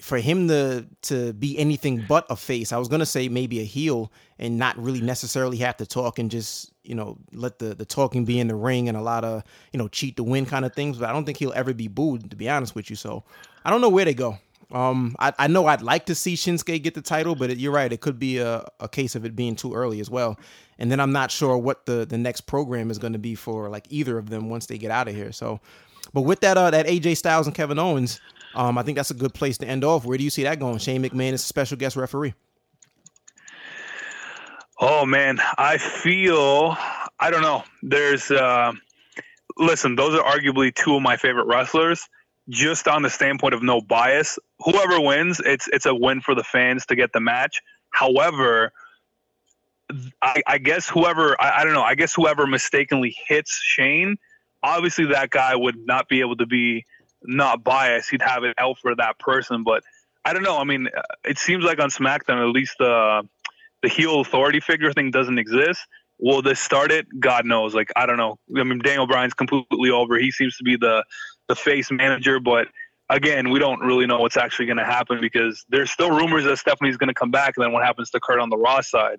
for him to to be anything but a face, I was gonna say maybe a heel and not really necessarily have to talk and just you know let the the talking be in the ring and a lot of you know cheat to win kind of things. But I don't think he'll ever be booed, to be honest with you. So I don't know where they go. Um, I, I know I'd like to see Shinsuke get the title, but it, you're right. It could be a, a case of it being too early as well. And then I'm not sure what the, the next program is going to be for like either of them once they get out of here. So, but with that, uh, that AJ Styles and Kevin Owens, um, I think that's a good place to end off. Where do you see that going? Shane McMahon is a special guest referee. Oh man, I feel I don't know. There's uh listen, those are arguably two of my favorite wrestlers. Just on the standpoint of no bias, whoever wins, it's it's a win for the fans to get the match. However, I, I guess whoever I, I don't know, I guess whoever mistakenly hits Shane, obviously that guy would not be able to be not biased. He'd have it out for that person. But I don't know. I mean, uh, it seems like on SmackDown, at least the the heel authority figure thing doesn't exist. Will this start it? God knows. Like I don't know. I mean, Daniel Bryan's completely over. He seems to be the the face manager, but again, we don't really know what's actually going to happen because there's still rumors that Stephanie's going to come back, and then what happens to Kurt on the Raw side?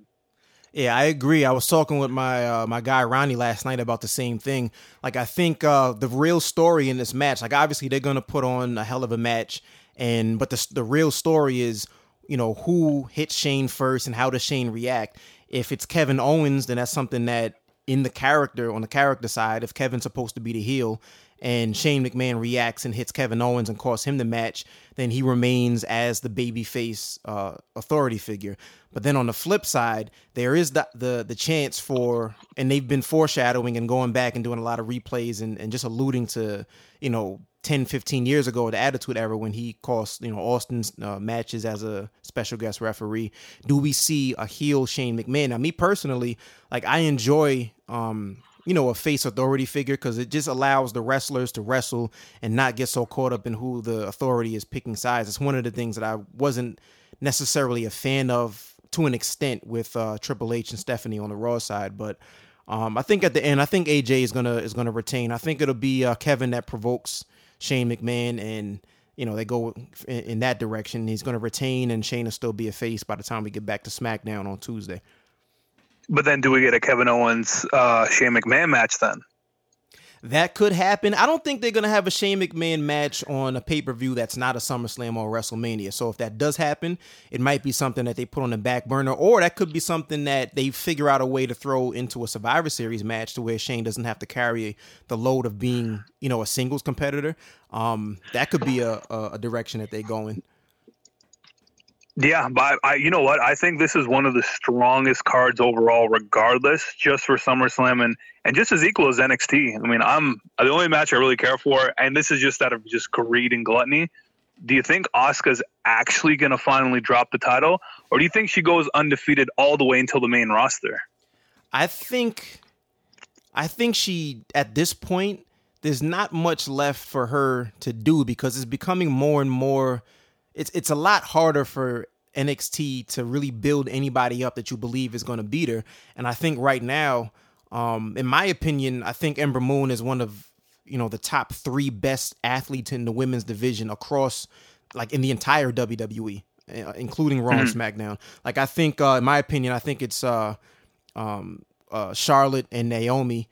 Yeah, I agree. I was talking with my uh, my guy Ronnie last night about the same thing. Like, I think uh, the real story in this match, like, obviously they're gonna put on a hell of a match, and but the the real story is, you know, who hits Shane first and how does Shane react. If it's Kevin Owens, then that's something that in the character on the character side, if Kevin's supposed to be the heel, and Shane McMahon reacts and hits Kevin Owens and costs him the match, then he remains as the babyface uh, authority figure. But then on the flip side, there is the, the the chance for, and they've been foreshadowing and going back and doing a lot of replays and, and just alluding to, you know, 10, 15 years ago, the Attitude Era, when he cost, you know, Austin's uh, matches as a special guest referee. Do we see a heel Shane McMahon? Now, me personally, like, I enjoy, um, you know, a face authority figure because it just allows the wrestlers to wrestle and not get so caught up in who the authority is picking sides. It's one of the things that I wasn't necessarily a fan of to an extent with uh, Triple H and Stephanie on the Raw side, but Um, I think at the end, I think AJ is gonna is gonna retain. I think it'll be uh, Kevin that provokes Shane McMahon, and you know they go in, in that direction. He's gonna retain, and Shane will still be a face by the time we get back to SmackDown on Tuesday. But then, do we get a Kevin Owens uh, Shane McMahon match then? That could happen. I don't think they're gonna have a Shane McMahon match on a pay per view that's not a SummerSlam or WrestleMania. So if that does happen, it might be something that they put on the back burner, or that could be something that they figure out a way to throw into a Survivor Series match to where Shane doesn't have to carry the load of being, you know, a singles competitor. Um, that could be a, a, a direction that they go in. Yeah, but I, you know what? I think this is one of the strongest cards overall, regardless, just for SummerSlam and and just as equal as NXT. I mean, I'm the only match I really care for, and this is just out of just greed and gluttony. Do you think Asuka's actually going to finally drop the title, or do you think she goes undefeated all the way until the main roster? I think, I think she at this point there's not much left for her to do because it's becoming more and more it's it's a lot harder for NXT to really build anybody up that you believe is going to beat her. And I think right now, um, in my opinion, I think Ember Moon is one of you know the top three best athletes in the women's division across like in the entire WWE, uh, including Raw and mm-hmm. SmackDown. Like I think, uh, in my opinion, I think it's uh, um, uh, Charlotte and Naomi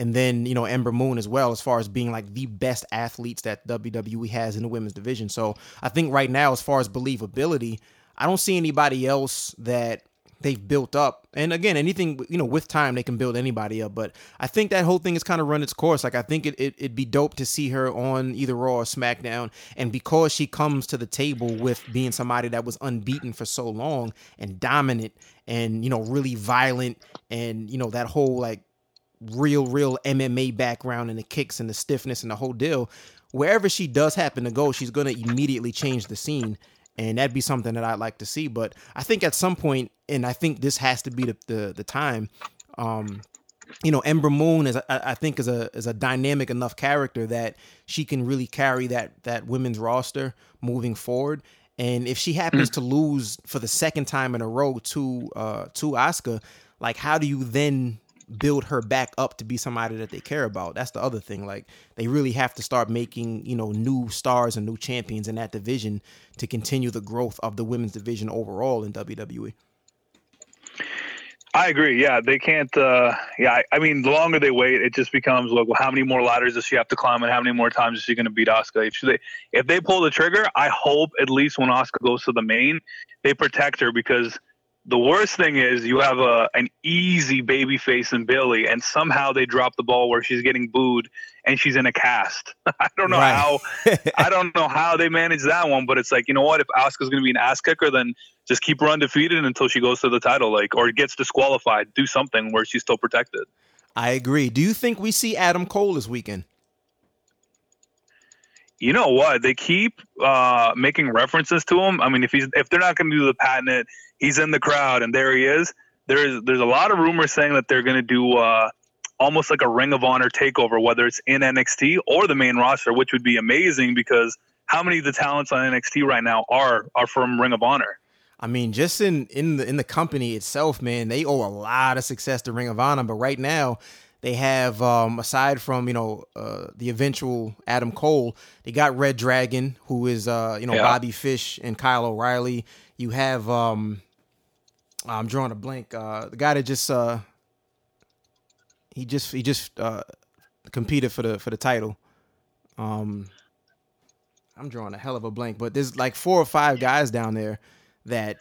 and then you know Ember Moon as well as far as being like the best athletes that WWE has in the women's division. So I think right now as far as believability, I don't see anybody else that they've built up. And again, anything you know with time they can build anybody up, but I think that whole thing has kind of run its course. Like I think it, it would be dope to see her on either Raw or SmackDown, and because she comes to the table with being somebody that was unbeaten for so long and dominant and you know really violent and you know that whole like real, real MMA background and the kicks and the stiffness and the whole deal, wherever she does happen to go, she's going to immediately change the scene. And that'd be something that I'd like to see. But I think at some point, and I think this has to be the the, the time. Um, you know, Ember Moon is I, I think is a is a dynamic enough character that she can really carry that that women's roster moving forward. And if she happens mm. to lose for the second time in a row to uh to Asuka, like how do you then build her back up to be somebody that they care about. That's the other thing. Like they really have to start making, you know, new stars and new champions in that division to continue the growth of the women's division overall in WWE. I agree. Yeah, they can't. Uh, yeah, I, I, mean, the longer they wait, it just becomes like, well, how many more ladders does she have to climb, and how many more times is she going to beat Asuka? If they if they pull the trigger, I hope at least when Asuka goes to the main, they protect her because the worst thing is you have a an easy baby face in Bayley, and somehow they drop the ball where she's getting booed and she's in a cast. <laughs> I don't know right. how. <laughs> I don't know how they manage that one, but it's like you know what? If Asuka's going to be an ass kicker, then just keep her undefeated until she goes to the title, like or gets disqualified. Do something where she's still protected. I agree. Do you think we see Adam Cole this weekend? You know what? They keep uh, making references to him. I mean, if he's if they're not going to do the patent he's in the crowd, and there he is. There's there's a lot of rumors saying that they're going to do uh, almost like a Ring of Honor takeover, whether it's in NXT or the main roster, which would be amazing because how many of the talents on NXT right now are are from Ring of Honor? I mean, just in in the in the company itself, man, they owe a lot of success to Ring of Honor. But right now, they have um, aside from you know uh, the eventual Adam Cole, they got Red Dragon, who is uh, you know yeah. Bobby Fish and Kyle O'Reilly. You have um, I'm drawing a blank. Uh, the guy that just uh, he just he just uh, competed for the for the title. Um, I'm drawing a hell of a blank, but there's like four or five guys down there that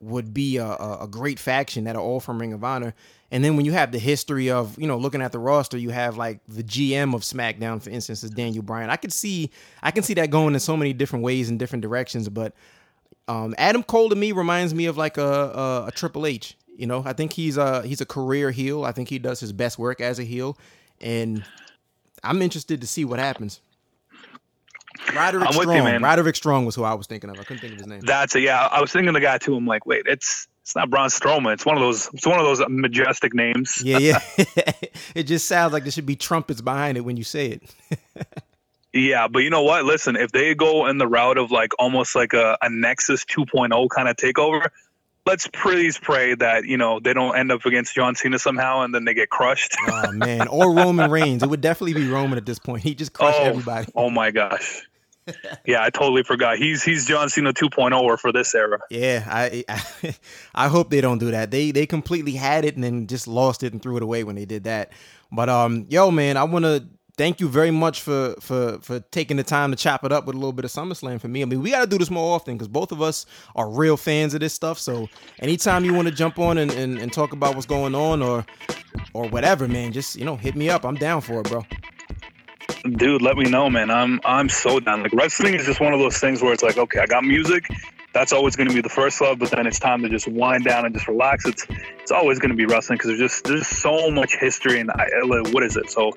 would be a, a, great faction that are all from Ring of Honor. And then when you have the history of, you know, looking at the roster, you have like the GM of SmackDown, for instance, is Daniel Bryan. I could see, I can see that going in so many different ways and different directions. But um, Adam Cole to me reminds me of like a, a, a Triple H. You know, I think he's a he's a career heel. I think he does his best work as a heel, and I'm interested to see what happens. Roderick I'm Strong. You, man. Roderick Strong was who I was thinking of. I couldn't think of his name. That's it. Yeah, I was thinking of the guy too. I'm like, wait, it's it's not Braun Strowman. It's one of those. It's one of those majestic names. Yeah, yeah. <laughs> <laughs> it just sounds like there should be trumpets behind it when you say it. <laughs> Yeah, but you know what? Listen, if they go in the route of like almost like a, a Nexus 2.0 kind of takeover, let's please pray that you know they don't end up against John Cena somehow and then they get crushed. <laughs> Oh man, or Roman Reigns. It would definitely be Roman at this point. He just crushed oh, everybody. Oh my gosh. <laughs> yeah, I totally forgot. He's he's John Cena 2.0 or for this era. Yeah, I, I <laughs> I hope they don't do that. They they completely had it and then just lost it and threw it away when they did that. But um, yo, man, I want to thank you very much for for for taking the time to chop it up with a little bit of SummerSlam for me. I mean, we got to do this more often because both of us are real fans of this stuff. So anytime you want to jump on and, and, and talk about what's going on or or whatever, man, just you know hit me up. I'm down for it, bro. Dude, let me know, man. I'm I'm so down. Like wrestling is just one of those things where it's like, okay, I got music. That's always going to be the first love, but then it's time to just wind down and just relax. It's it's always going to be wrestling because there's just there's so much history and I, what is it? So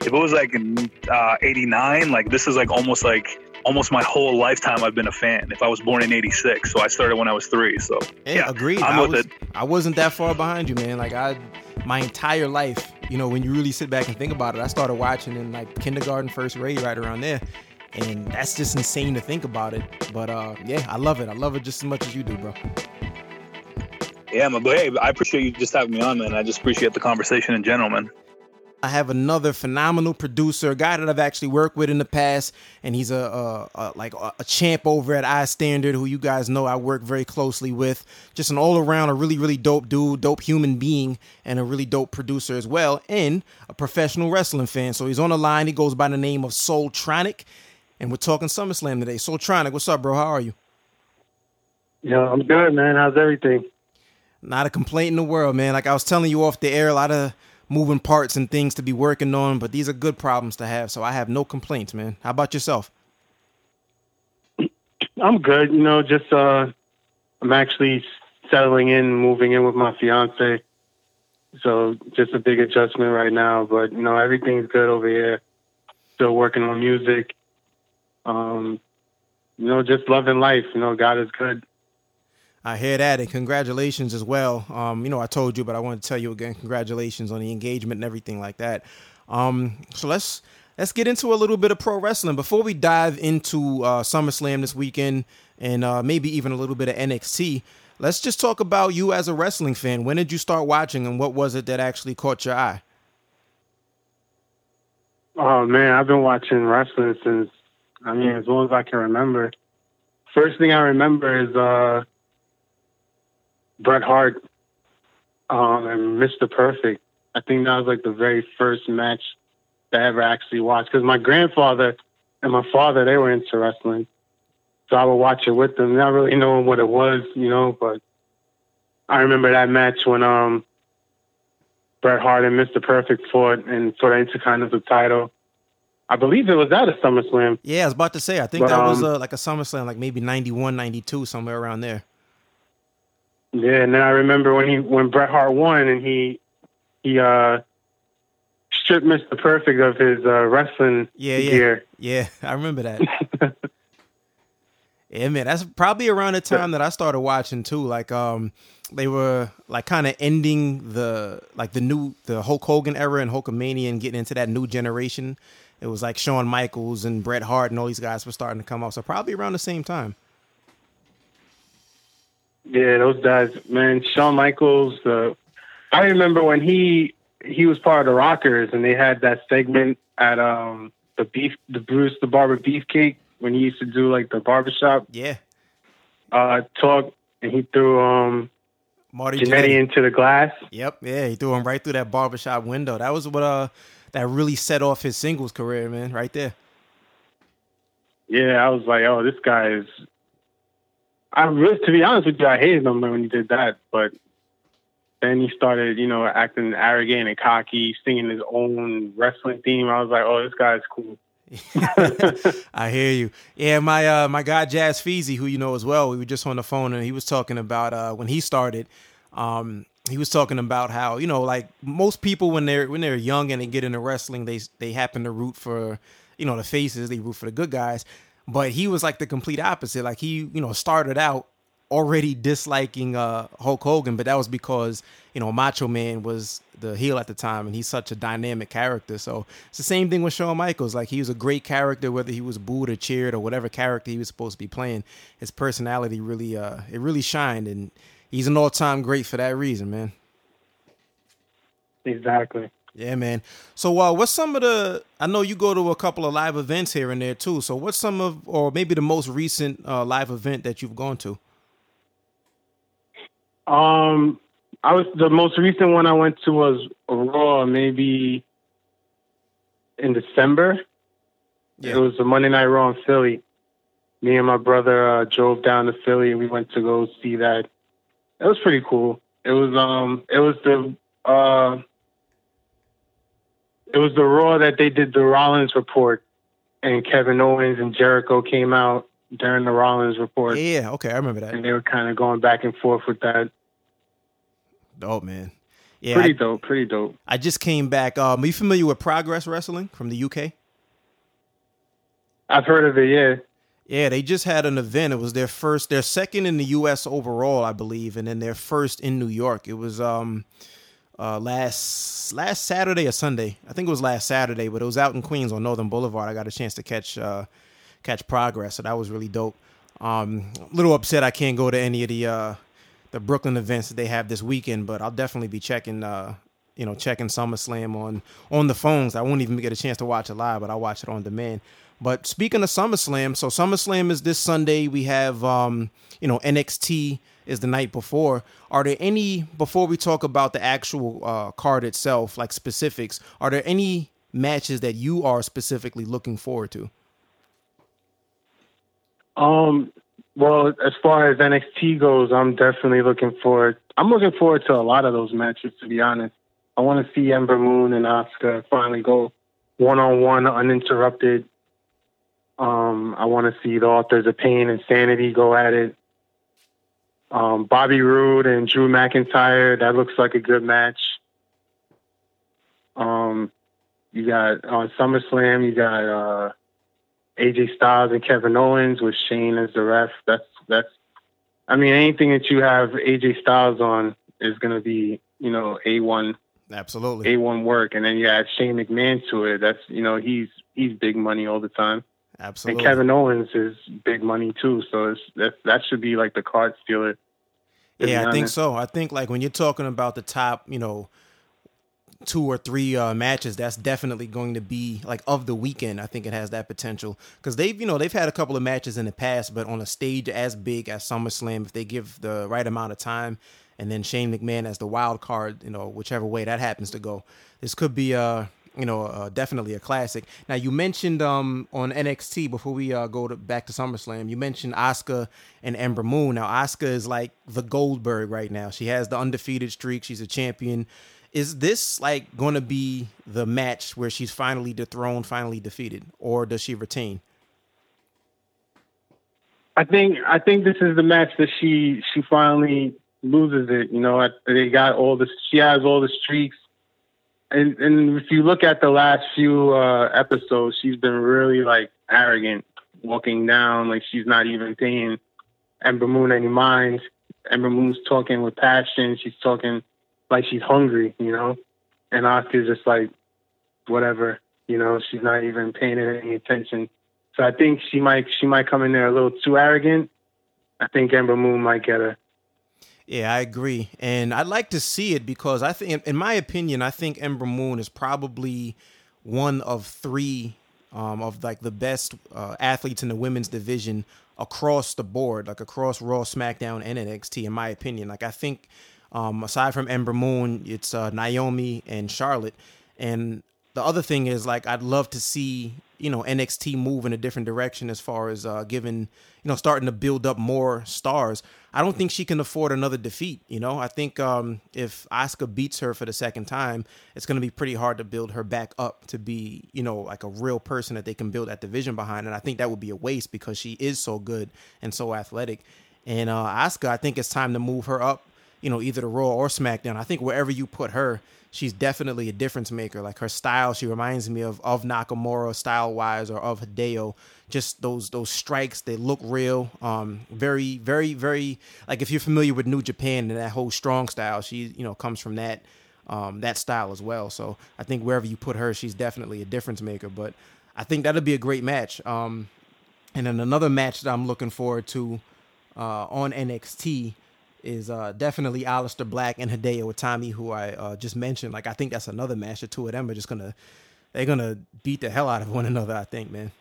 if it was like in uh, '89, like this is like almost like almost my whole lifetime I've been a fan. If I was born in '86, so I started when I was three. So yeah, yeah agreed. I'm I with was, it. I wasn't that far behind you, man. Like I, my entire life, you know, when you really sit back and think about it, I started watching in like kindergarten, first grade, right around there. And that's just insane to think about it. But uh, yeah, I love it. I love it just as much as you do, bro. Yeah, man. But hey, I appreciate you just having me on, man. I just appreciate the conversation in general, man. I have another phenomenal producer, a guy that I've actually worked with in the past, and he's a, a, a like a, a champ over at iStandard, who you guys know I work very closely with. Just an all around, a really really dope dude, dope human being, and a really dope producer as well, and a professional wrestling fan. So he's on the line. He goes by the name of Soultronic, and we're talking SummerSlam today. Soultronic, what's up, bro? How are you? Yeah, I'm good, man. How's everything? Not a complaint in the world, man. Like I was telling you off the air, a lot of moving parts and things to be working on, but these are good problems to have. So I have no complaints, man. How about yourself? I'm good. You know, just uh, I'm actually settling in, moving in with my fiance. So just a big adjustment right now, but you know everything's good over here. Still working on music. Um, you know, just loving life. You know, God is good. I hear that, and congratulations as well. Um, you know, I told you, but I want to tell you again, congratulations on the engagement and everything like that. Um, so let's let's get into a little bit of pro wrestling before we dive into uh, SummerSlam this weekend and uh, maybe even a little bit of NXT. Let's just talk about you as a wrestling fan. When did you start watching, and what was it that actually caught your eye? Oh man, I've been watching wrestling since I mean as long as I can remember. First thing I remember is uh Bret Hart um, and Mr. Perfect. I think that was like the very first match that I ever actually watched because my grandfather and my father they were into wrestling, so I would watch it with them, not really knowing what it was, you know. But I remember that match when um Bret Hart and Mr. Perfect fought and for the title. I believe it was at a SummerSlam. Yeah, I was about to say. I think But, that was um, uh, like a SummerSlam, like maybe 91, 92, somewhere around there. Yeah, and then I remember when he when Bret Hart won and he he uh stripped Mr. Perfect of his uh, wrestling Yeah, yeah. gear. Yeah, <laughs> I remember that. <laughs> yeah, man, that's probably around the time that I started watching too. Like, um, they were like kind of ending the like the new the Hulk Hogan era and Hulkamania and getting into that new generation. It was like Shawn Michaels and Bret Hart and all these guys were starting to come out. So probably around the same time. Yeah, those guys, man. Shawn Michaels. Uh, I remember when he he was part of the Rockers and they had that segment at um the beef the Brutus the Barber Beefcake when he used to do like the barbershop Yeah, uh talk and he threw um Marty Jannetty Jannetty. into the glass. Yep, yeah, he threw him right through that barbershop window. That was what uh that really set off his singles career, man, right there. Yeah, I was like, oh, this guy is. I really, to be honest with you, I hated him when he did that, but then he started, you know, acting arrogant and cocky, singing his own wrestling theme. I was like, oh, this guy's cool. <laughs> I hear you. Yeah, my uh my guy Jazz Feezy, who you know as well, we were just on the phone and he was talking about uh when he started, um, he was talking about how, you know, like most people when they're when they're young and they get into wrestling, they they happen to root for, you know, the faces, they root for the good guys. But he was like the complete opposite. Like he, you know, started out already disliking uh Hulk Hogan, but that was because, you know, Macho Man was the heel at the time and he's such a dynamic character. So it's the same thing with Shawn Michaels. Like he was a great character, whether he was booed or cheered or whatever character he was supposed to be playing. His personality really uh it really shined and he's an all time great for that reason, man. Exactly. Yeah, man. So, uh, what's some of the? I know you go to a couple of live events here and there too. So, what's some of, or maybe the most recent uh, live event that you've gone to? Um, I was the most recent one I went to was Raw, maybe in December. Yeah. It was the Monday Night Raw in Philly. Me and my brother uh, drove down to Philly, and we went to go see that. It was pretty cool. It was um, it was the uh, it was the Raw that they did the Rollins report, and Kevin Owens and Jericho came out during the Rollins report, Yeah, okay, I remember that. and they were kind of going back and forth with that. Dope, man. Yeah, Pretty I, dope, pretty dope. I just came back. Um, are you familiar with Progress Wrestling from the UK? I've heard of it, yeah. Yeah, they just had an event. It was their first, their second in the U.S. overall, I believe, and then their first in New York. It was um, uh, last last Saturday or Sunday. I think it was last Saturday, but it was out in Queens on Northern Boulevard. I got a chance to catch uh, catch Progress, so that was really dope. Um, a little upset I can't go to any of the uh, the Brooklyn events that they have this weekend, but I'll definitely be checking. Uh, you know, checking SummerSlam on on the phones. I won't even get a chance to watch it live, but I'll watch it on demand. But speaking of SummerSlam, so SummerSlam is this Sunday. We have, um, you know, NXT is the night before. Are there any before we talk about the actual uh, card itself, like specifics? Are there any matches that you are specifically looking forward to? Um, well, as far as NXT goes, I'm definitely looking forward. I'm looking forward to a lot of those matches. To be honest, I want to see Ember Moon and Asuka finally go one on one, uninterrupted. Um, I want to see the Authors of Pain and Sanity go at it. Um, Bobby Roode and Drew McIntyre. That looks like a good match. Um, you got on SummerSlam. You got uh, AJ Styles and Kevin Owens with Shane as the ref. That's that's. I mean, anything that you have AJ Styles on is going to be, you know, a one Absolutely. a one work, and then you add Shane McMahon to it. That's you know he's he's big money all the time, Absolutely. and Kevin Owens is big money too. So it's, that that should be like the card stealer. Yeah, I think so. I think like when you're talking about the top, you know, two or three uh, matches, that's definitely going to be like of the weekend. I think it has that potential because they've, you know, they've had a couple of matches in the past, but on a stage as big as SummerSlam, if they give the right amount of time, and then Shane McMahon as the wild card, you know, whichever way that happens to go, this could be uh you know, uh, definitely a classic. Now you mentioned um on NXT before we uh, go to back to SummerSlam, you mentioned Asuka and Ember Moon. Now Asuka is like the Goldberg right now. She has the undefeated streak. She's a champion. Is this like going to be the match where she's finally dethroned, finally defeated, or does she retain? I think I think this is the match that she she finally loses it. You know, they got all the she has all the streaks, and and if you look at the last few uh, episodes, she's been really like arrogant, walking down like she's not even paying Ember Moon any mind. Ember Moon's talking with passion. She's talking like she's hungry, you know, and Asuka's just like whatever, you know. She's not even paying it any attention. So I think she might she might come in there a little too arrogant. I think Ember Moon might get her. Yeah, I agree, and I'd like to see it because I think, in my opinion, I think Ember Moon is probably one of three um, of like the best uh, athletes in the women's division across the board, like across Raw, SmackDown, and NXT. In my opinion, like I think, um, aside from Ember Moon, it's uh, Naomi and Charlotte, and the other thing is like I'd love to see you know NXT move in a different direction as far as uh, giving you know starting to build up more stars. I don't think she can afford another defeat. You know, I think um, if Asuka beats her for the second time, it's going to be pretty hard to build her back up to be you know like a real person that they can build that division behind. And I think that would be a waste because she is so good and so athletic. And uh, Asuka, I think it's time to move her up. You know, either the Raw or SmackDown. I think wherever you put her, she's definitely a difference maker. Like her style, she reminds me of of Nakamura style wise or of Hideo. Just those those strikes, they look real. Um, very very very like if you're familiar with New Japan and that whole strong style, she you know comes from that um, that style as well. So I think wherever you put her, she's definitely a difference maker. But I think that'll be a great match. Um, and then another match that I'm looking forward to uh, on NXT is uh, definitely Aleister Black and Hideo Itami, who I uh, just mentioned. Like I think that's another match. The two of them are just gonna they're gonna beat the hell out of one another. I think, man.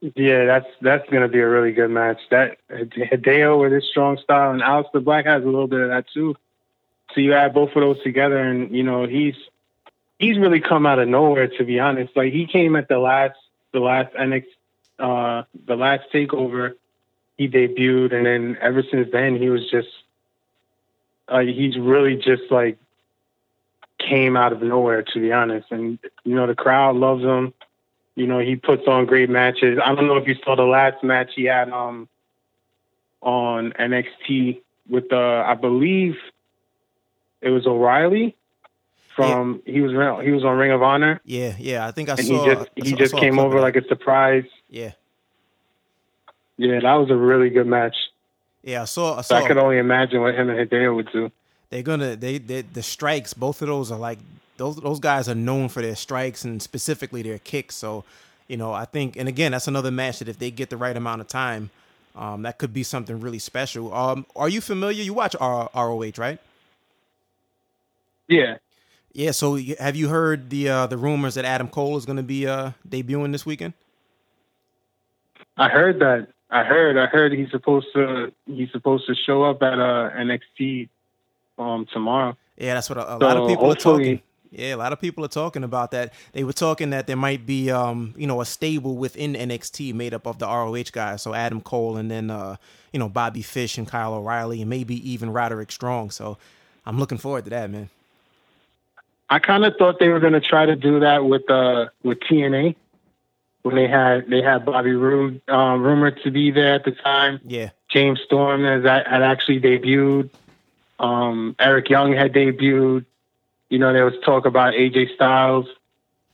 Yeah, that's that's gonna be a really good match. That Hideo with his strong style and Aleister Black has a little bit of that too. So you add both of those together, and you know he's he's really come out of nowhere. To be honest, like he came at the last the last NXT uh, the last takeover he debuted, and then ever since then he was just uh, he's really just like came out of nowhere. To be honest, and you know the crowd loves him. You know he puts on great matches. I don't know if you saw the last match he had um on NXT with the I believe it was O'Reilly from yeah. he was he was on Ring of Honor. Yeah, yeah, I think I and saw. He just he just came over like a surprise. Yeah, yeah, that was a really good match. Yeah, I saw. I, saw, so I could only imagine what him and Hideo would do. They're gonna they, they the strikes. Both of those are like those those guys are known for their strikes and specifically their kicks. So, you know, I think and again that's another match that if they get the right amount of time, um, that could be something really special. Um, are you familiar? You watch R- ROH, right? Yeah. Yeah. So have you heard the uh, the rumors that Adam Cole is going to be uh, debuting this weekend? I heard that. I heard. I heard he's supposed to. He's supposed to show up at uh, NXT um, tomorrow. Yeah, that's what a, a so lot of people are talking. Yeah, a lot of people are talking about that. They were talking that there might be, um, you know, a stable within NXT made up of the ROH guys. So Adam Cole and then, uh, you know, Bobby Fish and Kyle O'Reilly and maybe even Roderick Strong. So I'm looking forward to that, man. I kind of thought they were going to try to do that with uh with TNA when they had they had Bobby Roode um, rumored to be there at the time. Yeah, James Storm has had actually debuted. Um, Eric Young had debuted. You know, there was talk about AJ Styles.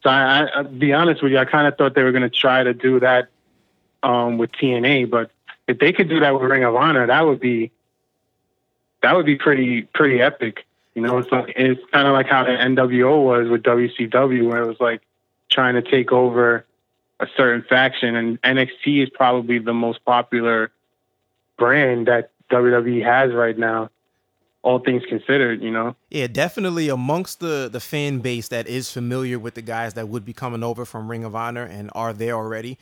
So I, I, be honest with you, I kind of thought they were going to try to do that um, with TNA, but if they could do that with Ring of Honor, that would be that would be pretty pretty epic. You know, it's like it's kind of like how the NWO was with WCW, where it was like trying to take over a certain faction, and NXT is probably the most popular brand that WWE has right now. All things considered, you know. Yeah, definitely amongst the the fan base that is familiar with the guys that would be coming over from Ring of Honor and are there already.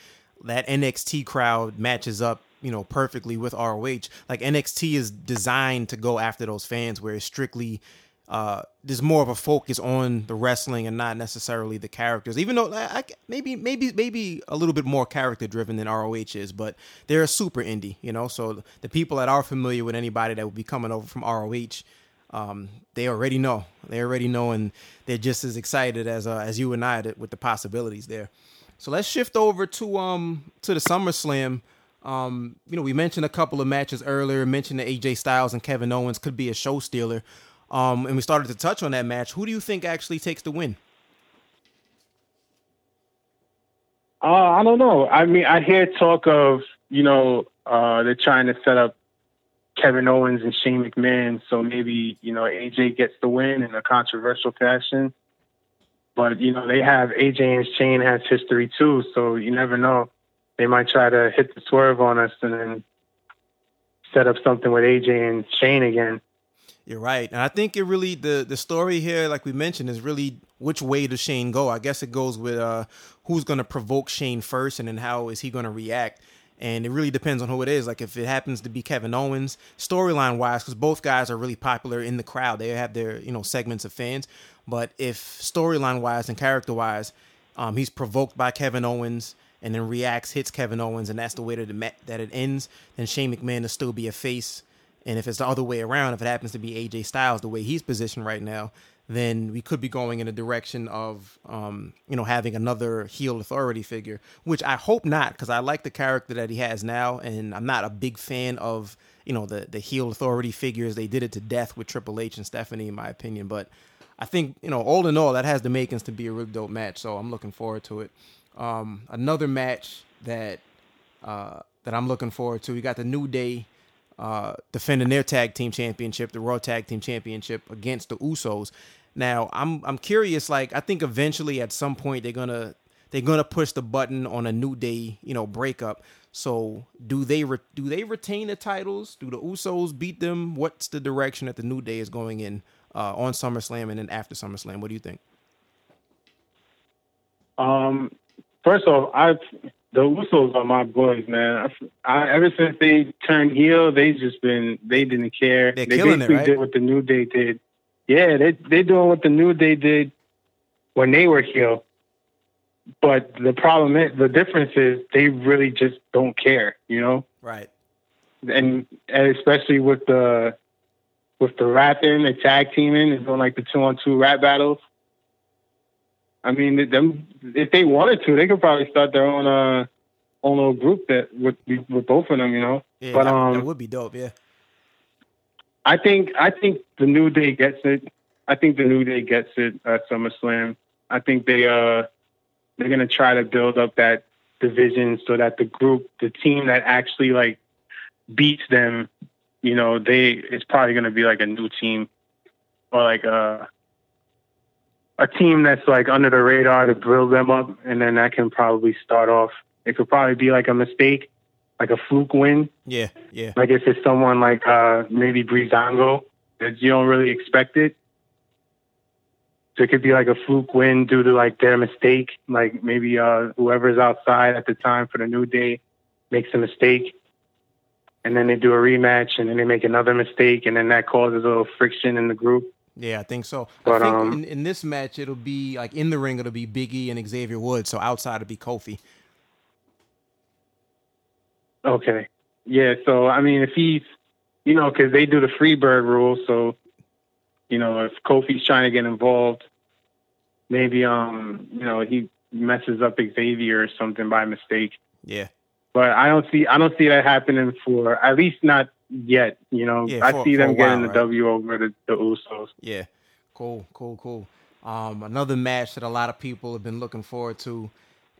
That NXT crowd matches up you know perfectly with ROH. Like NXT is designed to go after those fans, where it's strictly uh, there's more of a focus on the wrestling and not necessarily the characters. Even though I, I, maybe maybe maybe a little bit more character driven than ROH is, but they're a super indie, you know. So the people that are familiar with anybody that would be coming over from ROH, um, they already know. They already know, and they're just as excited as uh, as you and I with the possibilities there. So let's shift over to um to the SummerSlam. Um, you know, we mentioned a couple of matches earlier. Mentioned that AJ Styles and Kevin Owens could be a show stealer. Um, and we started to touch on that match. Who do you think actually takes the win? Uh, I don't know. I mean, I hear talk of you know uh, they're trying to set up Kevin Owens and Shane McMahon, so maybe you know AJ gets the win in a controversial fashion. But you know they have AJ and Shane has history too, so you never know. They might try to hit the swerve on us and then set up something with AJ and Shane again. You're right, and I think it really the the story here, like we mentioned, is really which way does Shane go? I guess it goes with uh, who's going to provoke Shane first, and then how is he going to react. And it really depends on who it is. Like if it happens to be Kevin Owens, storyline wise, because both guys are really popular in the crowd, they have their you know segments of fans. But if storyline wise and character wise, um, he's provoked by Kevin Owens and then reacts, hits Kevin Owens, and that's the way that it, that it ends, then Shane McMahon will still be a face and if it's the other way around, if it happens to be AJ Styles, the way he's positioned right now, then we could be going in a direction of, um, you know, having another heel authority figure, which I hope not, because I like the character that he has now, and I'm not a big fan of, you know, the the heel authority figures. They did it to death with Triple H and Stephanie, in my opinion. But I think, you know, all in all, that has the makings to be a really dope match. So I'm looking forward to it. Um, another match that uh, that I'm looking forward to. We got the New Day uh, defending their tag team championship, the Raw Tag Team Championship against the Usos. Now, I'm I'm curious. Like, I think eventually, at some point, they're gonna they're gonna push the button on a New Day, you know, breakup. So do they re- do they retain the titles? Do the Usos beat them? What's the direction that the New Day is going in uh, on SummerSlam and then after SummerSlam? What do you think? Um, first off, I the Usos are my boys, man. I, I, ever since they turned heel, they just been they didn't care. They're they killing it, basically right? did what the New Day did. Yeah, they they doing what the New Day did when they were heel. But the problem is, the difference is they really just don't care, you know. Right. And, and especially with the with the rapping, the tag teaming, and doing like the two on two rap battles. I mean, them if they wanted to, they could probably start their own uh own little group that with with both of them, you know. Yeah, but that, um, that would be dope. Yeah. I think I think the New Day gets it. I think the New Day gets it at SummerSlam. I think they uh they're gonna try to build up that division so that the group, the team that actually like beats them, you know, they it's probably gonna be like a new team or like a a team that's like under the radar to build them up, and then that can probably start off. It could probably be like a mistake, like a fluke win. Yeah. Yeah. Like if it's someone like uh maybe Breezango that you don't really expect it. So it could be like a fluke win due to like their mistake. Like maybe uh whoever's outside at the time for the new day makes a mistake. And then they do a rematch and then they make another mistake and then that causes a little friction in the group. Yeah, I think so. But, I think um, in, in this match it'll be like in the ring it'll be Biggie and Xavier Woods. So outside it'll be Kofi. Okay. Yeah. So I mean, if he's, you know, because they do the free bird rule, so you know, if Kofi's trying to get involved, maybe um, you know, he messes up Xavier or something by mistake. Yeah. But I don't see, I don't see that happening for at least not yet. You know, Yeah, I for- see for them getting while, the right? W over the, the Usos. Yeah. Cool, cool, cool. Um, another match that a lot of people have been looking forward to,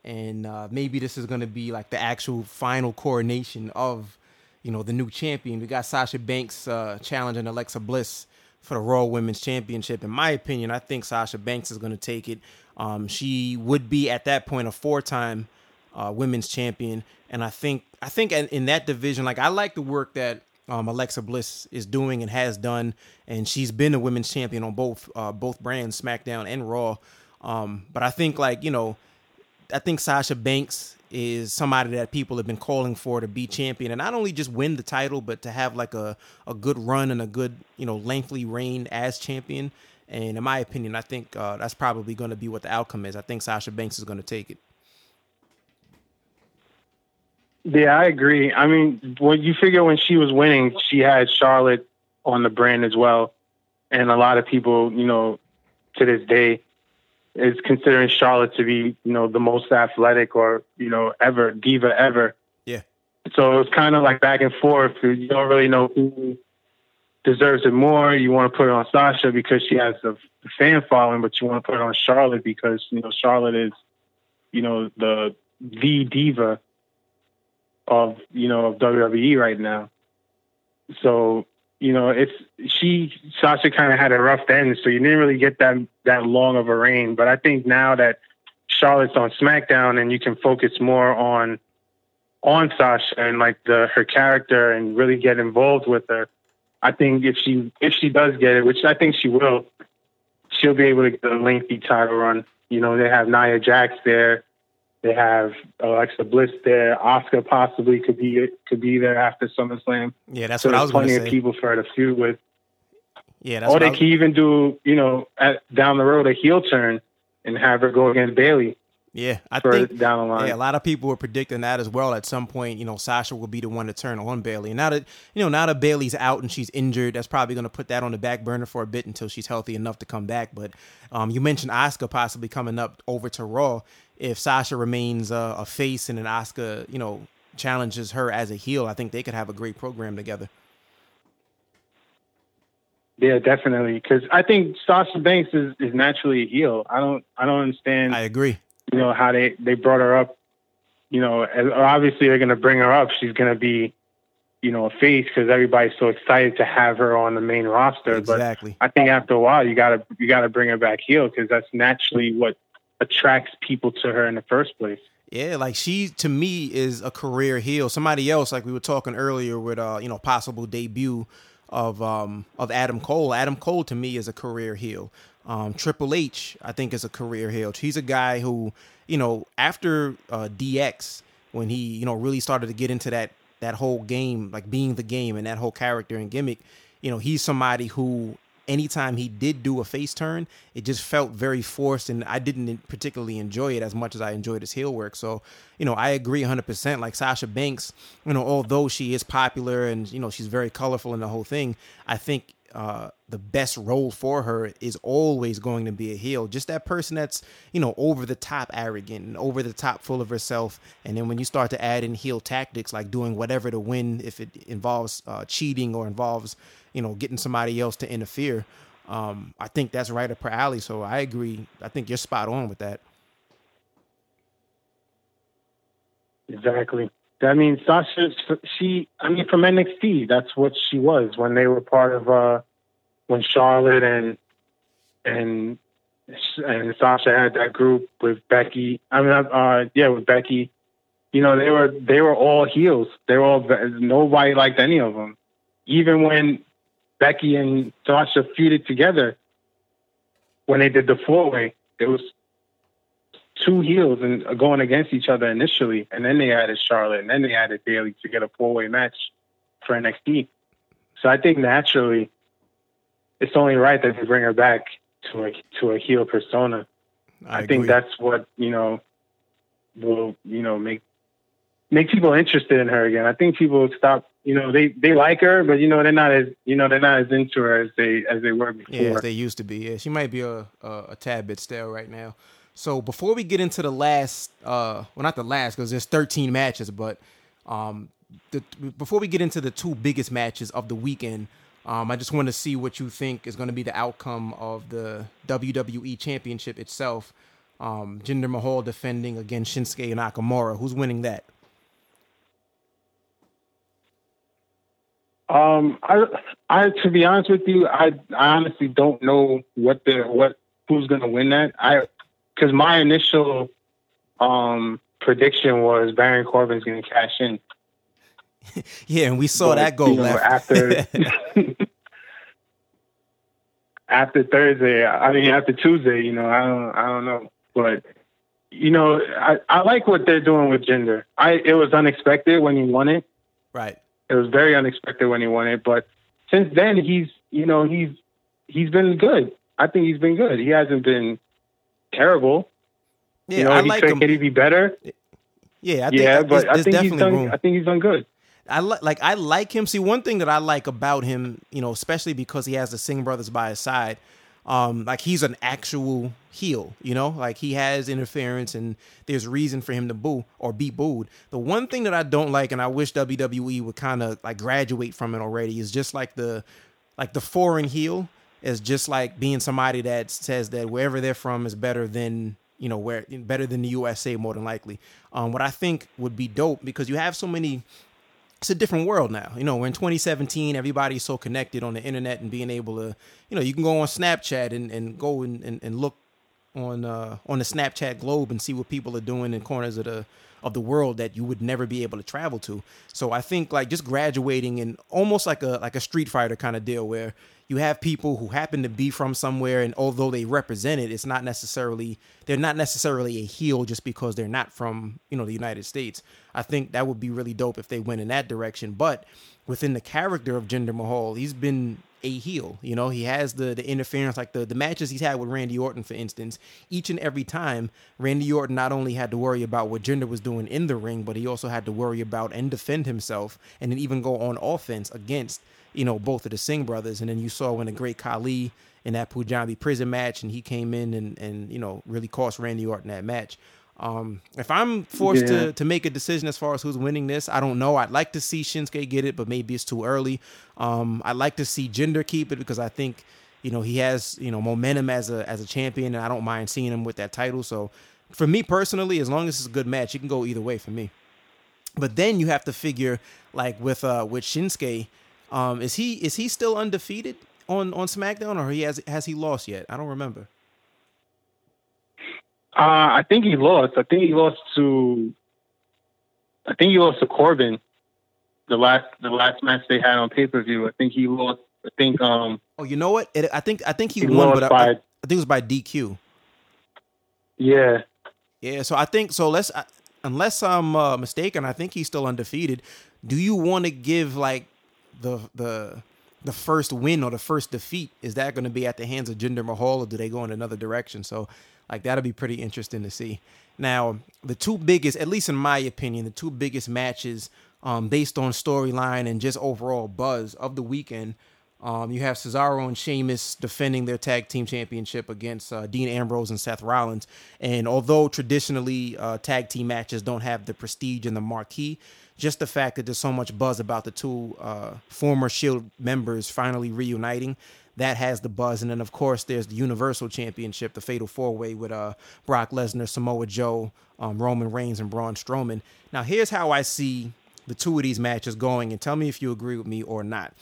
and uh, maybe this is going to be like the actual final coronation of, you know, the new champion. We got Sasha Banks uh, challenging Alexa Bliss for the Raw Women's Championship. In my opinion, I think Sasha Banks is going to take it. Um, she would be at that point a four-time uh, women's champion, and I think I think in, in that division, like I like the work that um, Alexa Bliss is doing and has done, and she's been a women's champion on both uh, both brands, SmackDown and Raw. Um, but I think like you know, I think Sasha Banks is somebody that people have been calling for to be champion, and not only just win the title, but to have like a a good run and a good you know lengthy reign as champion. And in my opinion, I think uh, that's probably going to be what the outcome is. I think Sasha Banks is going to take it. Yeah, I agree. I mean, when you figure when she was winning, she had Charlotte on the brand as well, and a lot of people, you know, to this day, is considering Charlotte to be, you know, the most athletic or you know ever diva ever. Yeah. So it was kind of like back and forth. You don't really know who deserves it more. You want to put it on Sasha because she has a fan following, but you want to put it on Charlotte because you know Charlotte is, you know, the the diva of you know of WWE right now. So you know it's she Sasha kind of had a rough end, so you didn't really get that that long of a reign. But I think now that Charlotte's on SmackDown and you can focus more on on Sasha and like the her character and really get involved with her. I think if she if she does get it, which I think she will, she'll be able to get a lengthy title run. You know, they have Nia Jax there. They have Alexa Bliss there. Asuka possibly could be could be there after SummerSlam. Yeah, that's so what I was going to say. plenty of people for her to feud with. Yeah, that's or they was- can even do, you know, at, down the road a heel turn and have her go against Bayley Yeah, I think down the line. yeah, a lot of people were predicting that as well. At some point, you know, Sasha will be the one to turn on Bayley. And now that you know, now that Bayley's out and she's injured, that's probably going to put that on the back burner for a bit until she's healthy enough to come back. But um, you mentioned Asuka possibly coming up over to Raw. If Sasha remains uh, a face and then Asuka, you know, challenges her as a heel, I think they could have a great program together. Yeah, definitely. Because I think Sasha Banks is, is naturally a heel. I don't I don't understand. I agree. You know how they they brought her up. You know, obviously they're going to bring her up. She's going to be, you know, a face because everybody's so excited to have her on the main roster. Exactly. But I think after a while you gotta you gotta bring her back heel because that's naturally what attracts people to her in the first place. Yeah, like she to me is a career heel. Somebody else, like we were talking earlier with uh, you know, possible debut of um of Adam Cole. Adam Cole to me is a career heel. Um, Triple H, I think, is a career heel. He's a guy who, you know, after uh, DX, when he, you know, really started to get into that that whole game, like being the game and that whole character and gimmick, you know, he's somebody who anytime he did do a face turn, it just felt very forced, and I didn't particularly enjoy it as much as I enjoyed his heel work. So, you know, I agree 100%. Like Sasha Banks, you know, although she is popular and, you know, she's very colorful in the whole thing, I think uh, the best role for her is always going to be a heel. Just that person that's, you know, over the top arrogant and over the top full of herself. And then when you start to add in heel tactics like doing whatever to win, if it involves uh, cheating or involves, you know, getting somebody else to interfere, um, I think that's right up her alley. So I agree. I think you're spot on with that. Exactly. I mean, Sasha, she, I mean, from NXT, that's what she was when they were part of, uh, when Charlotte and, and, and Sasha had that group with Becky. I mean, uh, yeah, with Becky, you know, they were, they were all heels. They were all, nobody liked any of them. Even when Becky and Sasha feuded together, when they did the four way, it was two heels and going against each other initially, and then they added Charlotte, and then they added Bayley to get a four way match for NXT. So I think naturally, it's only right that they bring her back to a to a heel persona. I, I think that's what you know will you know make make people interested in her again. I think people stop. You know, they they like her, but you know they're not as you know they're not as into her as they as they were before. Yeah, as they used to be. Yeah, she might be a a, a tad bit stale right now. So before we get into the last, uh, well, not the last because there's 13 matches, but um, the, before we get into the two biggest matches of the weekend, um, I just want to see what you think is going to be the outcome of the WWE Championship itself. Um, Jinder Mahal defending against Shinsuke Nakamura. Who's winning that? Um, I, I, to be honest with you, I, I honestly don't know what the what who's going to win that. I because my initial um, prediction was Baron Corbin's going to cash in. <laughs> yeah, and we saw but, that go you know, left after <laughs> <laughs> after Thursday. I mean, after Tuesday. You know, I don't, I don't know, but you know, I, I like what they're doing with Jinder. I it was unexpected when he won it. Right. It was very unexpected when he won it, but since then he's you know he's he's been good. I think he's been good. He hasn't been terrible. Yeah, you know, I he like could, him. Could he be better? Yeah, I think yeah, but I think he's done. room. I think he's done good. I li- like I like him. See, one thing that I like about him, you know, especially because he has the Singh brothers by his side, um, like he's an actual heel, you know, like he has interference and there's reason for him to boo or be booed. The one thing that I don't like, and I wish WWE would kind of like graduate from it already, is just like the like the foreign heel is just like being somebody that says that wherever they're from is better than you know where better than the USA more than likely. Um, what I think would be dope because you have so many. It's a different world now. You know, we're in 2017. Everybody's so connected on the internet and being able to, you know, you can go on Snapchat and, and go and, and, and look on uh, on the Snapchat globe and see what people are doing in corners of the of the world that you would never be able to travel to. So I think like just graduating and almost like a like a Street Fighter kind of deal where you have people who happen to be from somewhere and although they represent it it's not necessarily they're not necessarily a heel just because they're not from you know the united states i think that would be really dope if they went in that direction but within the character of jinder mahal he's been a heel you know he has the the interference like the the matches he's had with randy orton for instance each and every time randy orton not only had to worry about what jinder was doing in the ring but he also had to worry about and defend himself and then even go on offense against you know, both of the Singh brothers. And then you saw when the great Khali in that Punjabi prison match, and he came in and, and you know, really cost Randy Orton that match. Um, if I'm forced Yeah. to, to make a decision as far as who's winning this, I don't know. I'd like to see Shinsuke get it, but maybe it's too early. Um, I'd like to see Jinder keep it because I think, you know, he has, you know, momentum as a as a champion, and I don't mind seeing him with that title. So for me personally, as long as it's a good match, it can go either way for me. But then you have to figure like with uh with Shinsuke, um, is he is he still undefeated on on SmackDown or he has has he lost yet? I don't remember. Uh, I think he lost. I think he lost to. I think he lost to Corbin. The last the last match they had on pay per view. I think he lost. I think um Oh, you know what? It, I think I think he, he won, but I, I think it was by DQ. yeah. Yeah, so I think so. Let's I- unless I'm uh, mistaken, I think he's still undefeated. Do you want to give like the the the first win or the first defeat? Is that going to be at the hands of Jinder Mahal, or do they go in another direction? So, like that'll be pretty interesting to see. Now, the two biggest, at least in my opinion, the two biggest matches um, based on storyline and just overall buzz of the weekend. Um, you have Cesaro and Sheamus defending their tag team championship against uh, Dean Ambrose and Seth Rollins. And although traditionally uh, tag team matches don't have the prestige and the marquee, just the fact that there's so much buzz about the two uh, former Shield members finally reuniting, that has the buzz. And then of course there's the Universal Championship, the Fatal Four Way with uh, Brock Lesnar, Samoa Joe, um, Roman Reigns, and Braun Strowman. Now here's how I see the two of these matches going, and tell me if you agree with me or not.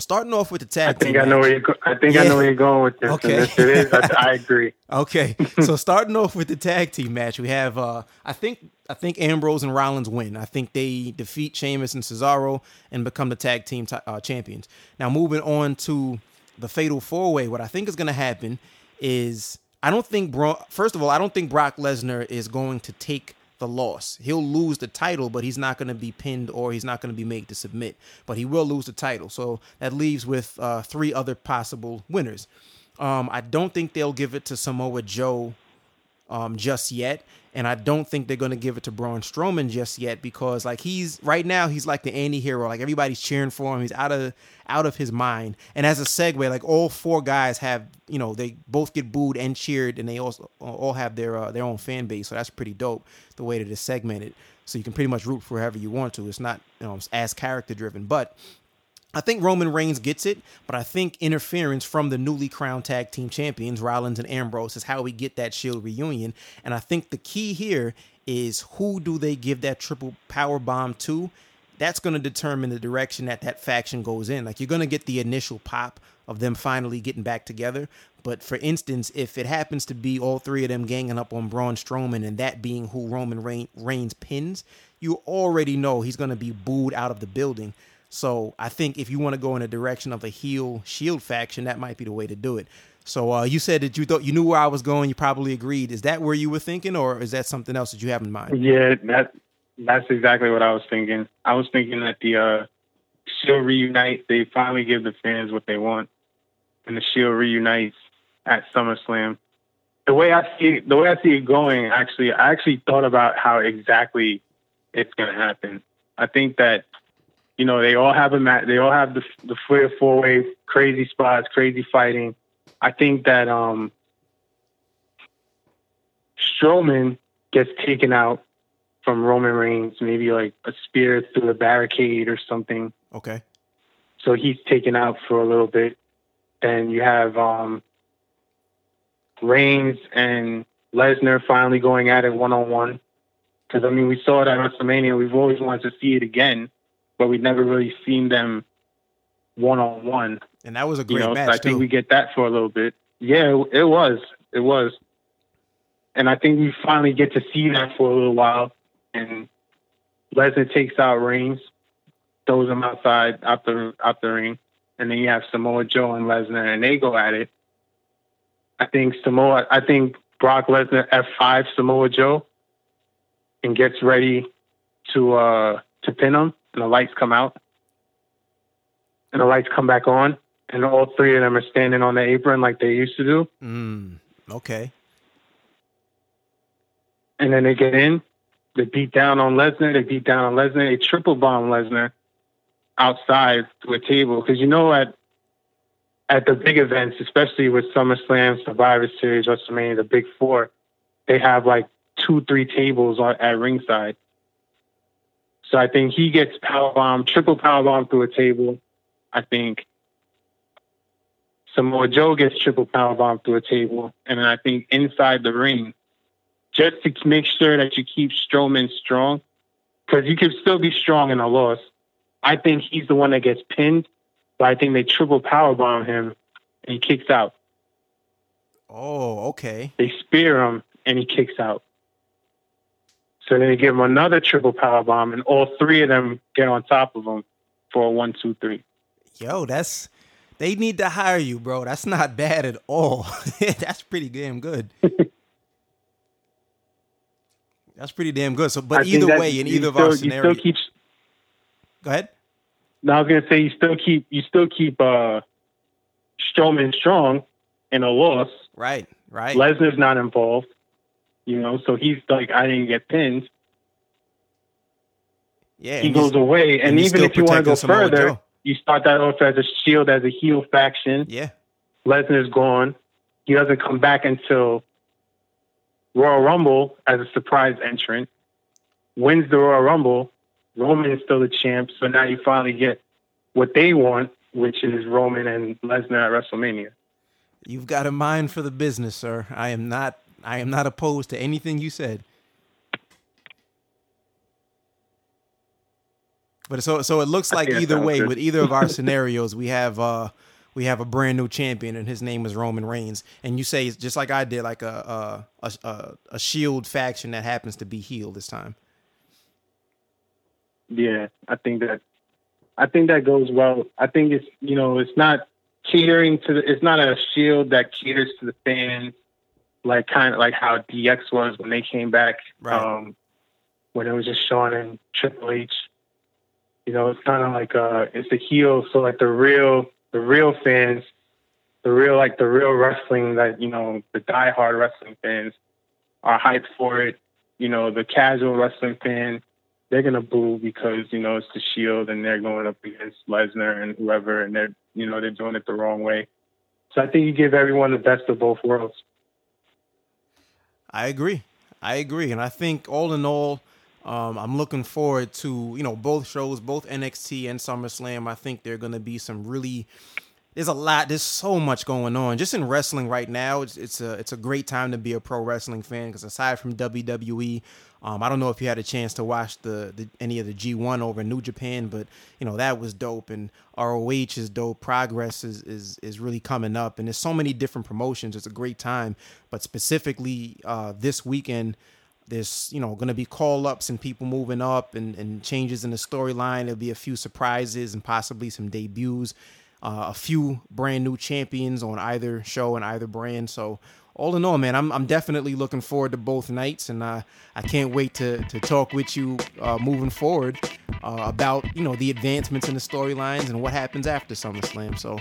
Starting off with the I tag think team I know match. where you're. Go- I think I know where you're going with this. Okay. If it is, I, I <laughs> agree. Okay, <laughs> so starting off with the tag team match, we have uh I think I think Ambrose and Rollins win. I think they defeat Sheamus and Cesaro and become the tag team ti- uh, champions. Now moving on to the Fatal Four Way, what I think is going to happen is I don't think Bro- first of all I don't think Brock Lesnar is going to take the loss. He'll lose the title, but he's not going to be pinned or he's not going to be made to submit. But he will lose the title. So that leaves with uh, three other possible winners. Um, I don't think they'll give it to Samoa Joe um, just yet, and I don't think they're going to give it to Braun Strowman just yet because like he's right now he's like the anti-hero. Like everybody's cheering for him. He's out of out of his mind. And as a segue, like all four guys have you know they both get booed and cheered, and they also all have their uh, their own fan base. So that's pretty dope the way that it's segmented. So you can pretty much root for whoever you want to. It's not you know as character driven, but I think Roman Reigns gets it, but I think interference from the newly crowned tag team champions, Rollins and Ambrose, is how we get that Shield reunion. And I think the key here is who do they give that triple power bomb to? That's going to determine the direction that that faction goes in. Like you're going to get the initial pop of them finally getting back together. But for instance, if it happens to be all three of them ganging up on Braun Strowman and that being who Roman Reigns pins, you already know he's going to be booed out of the building. So I think if you want to go in a direction of a heel shield faction, that might be the way to do it. So uh, you said that you thought you knew where I was going. You probably agreed. Is that where you were thinking, or is that something else that you have in mind? Yeah, that that's exactly what I was thinking. I was thinking that the uh, Shield reunite. They finally give the fans what they want, and the Shield reunites at SummerSlam. The way I see the way I see it going, actually, I actually thought about how exactly it's going to happen. I think that you know they all have a match. They all have the the four four way crazy spots, crazy fighting. I think that um Strowman gets taken out from Roman Reigns, maybe like a spear through a barricade or something. Okay. So he's taken out for a little bit. Then you have um, Reigns and Lesnar finally going at it one on one. Because I mean, we saw it at WrestleMania. We've always wanted to see it again, but we've never really seen them one on one. And that was a You great know, so match I think we get that for a little bit. Yeah, it, it was. It was. And I think we finally get to see that for a little while. And Lesnar takes out Reigns, throws him outside, out the out the ring, and then you have Samoa Joe and Lesnar, and they go at it. I think Samoa. I think Brock Lesnar F five Samoa Joe, and gets ready to uh to pin him, and the lights come out, and the lights come back on, and all three of them are standing on the apron like they used to do. Mm, okay. and then they get in, they beat down on Lesnar, they beat down on Lesnar, they triple bomb Lesnar outside to a table because you know at at the big events, especially with SummerSlam, Survivor Series, WrestleMania, the Big Four, they have like two, three tables on, at ringside. So I think he gets power bomb, triple power bomb through a table. I think Samoa Joe gets triple power bomb through a table, and then I think inside the ring, just to make sure that you keep Strowman strong, because you can still be strong in a loss. I think he's the one that gets pinned, but I think they triple power bomb him and he kicks out. Oh, okay. They spear him and he kicks out. So then they give him another triple power bomb, and all three of them get on top of him for a one, two, three. Yo, that's they need to hire you, bro. That's not bad at all. <laughs> that's pretty damn good. <laughs> that's pretty damn good. So, but I either way, in you either of still, our you scenarios, still keep. go ahead. No, I was gonna say you still keep you still keep uh, Strowman strong in a loss. Right, right. Lesnar's not involved, you know, so he's like, I didn't get pinned. yeah, He goes away, and, and even if you want to go Samoa further, Joe. you start that off as a Shield as a heel faction. yeah, Lesnar's gone. He doesn't come back until Royal Rumble as a surprise entrant. Wins the Royal Rumble. Roman is still the champ, so now you finally get what they want, which is Roman and Lesnar at WrestleMania. you've got a mind for the business, sir. I am not. I am not opposed to anything you said. But so so it looks like either way good. with either of our <laughs> scenarios we have uh we have a brand new champion and his name is Roman Reigns and you say just like I did like a a a, a, shield faction that happens to be heel this time. Yeah, I think that I think that goes well. I think it's you know it's not catering to the it's not a shield that caters to the fans like kind of like how DX was when they came back. Right. Um, when it was just Shawn and Triple H. You know, it's kind of like uh, it's the heel, so like the real the real fans, the real like the real wrestling that you know the diehard wrestling fans are hyped for it. You know, the casual wrestling fan they're gonna boo because you know it's the Shield and they're going up against Lesnar and whoever, and they're you know they're doing it the wrong way. So I think you give everyone the best of both worlds. I agree. I agree, and I think all in all, um, I'm looking forward to you know both shows, both NXT and SummerSlam. I think they're going to be some really. There's a lot. There's so much going on just in wrestling right now. It's it's a it's a great time to be a pro wrestling fan because aside from WWE, um, I don't know if you had a chance to watch the, the any of the G1 over in New Japan, but you know that was dope, and ROH is dope. Progress is is is really coming up, and there's so many different promotions. It's a great time, but specifically uh, this weekend, there's you know going to be call ups and people moving up and and changes in the storyline. There'll be a few surprises and possibly some debuts. Uh, a few brand new champions on either show and either brand. So all in all, man, I'm I'm definitely looking forward to both nights, and uh, I can't wait to to talk with you uh, moving forward uh, about you know the advancements in the storylines and what happens after SummerSlam. So,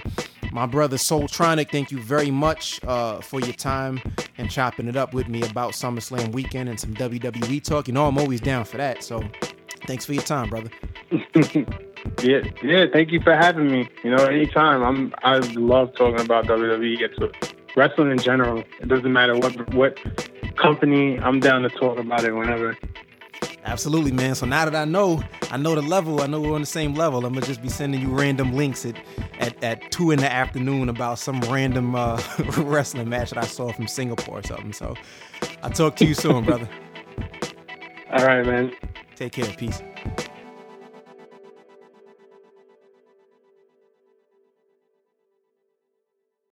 my brother Soultronic, thank you very much uh, for your time and chopping it up with me about SummerSlam weekend and some WWE talk. You know I'm always down for that. So, thanks for your time, brother. <laughs> Yeah, yeah. Thank you for having me. You know, anytime. I'm. I love talking about WWE. It's a, wrestling in general. It doesn't matter what what company. I'm down to talk about it whenever. Absolutely, man. So now that I know, I know the level. I know we're on the same level. I'm gonna just be sending you random links at at, at two in the afternoon about some random uh, <laughs> wrestling match that I saw from Singapore or something. So I'll talk to you soon, brother. <laughs> All right, man. Take care. Peace.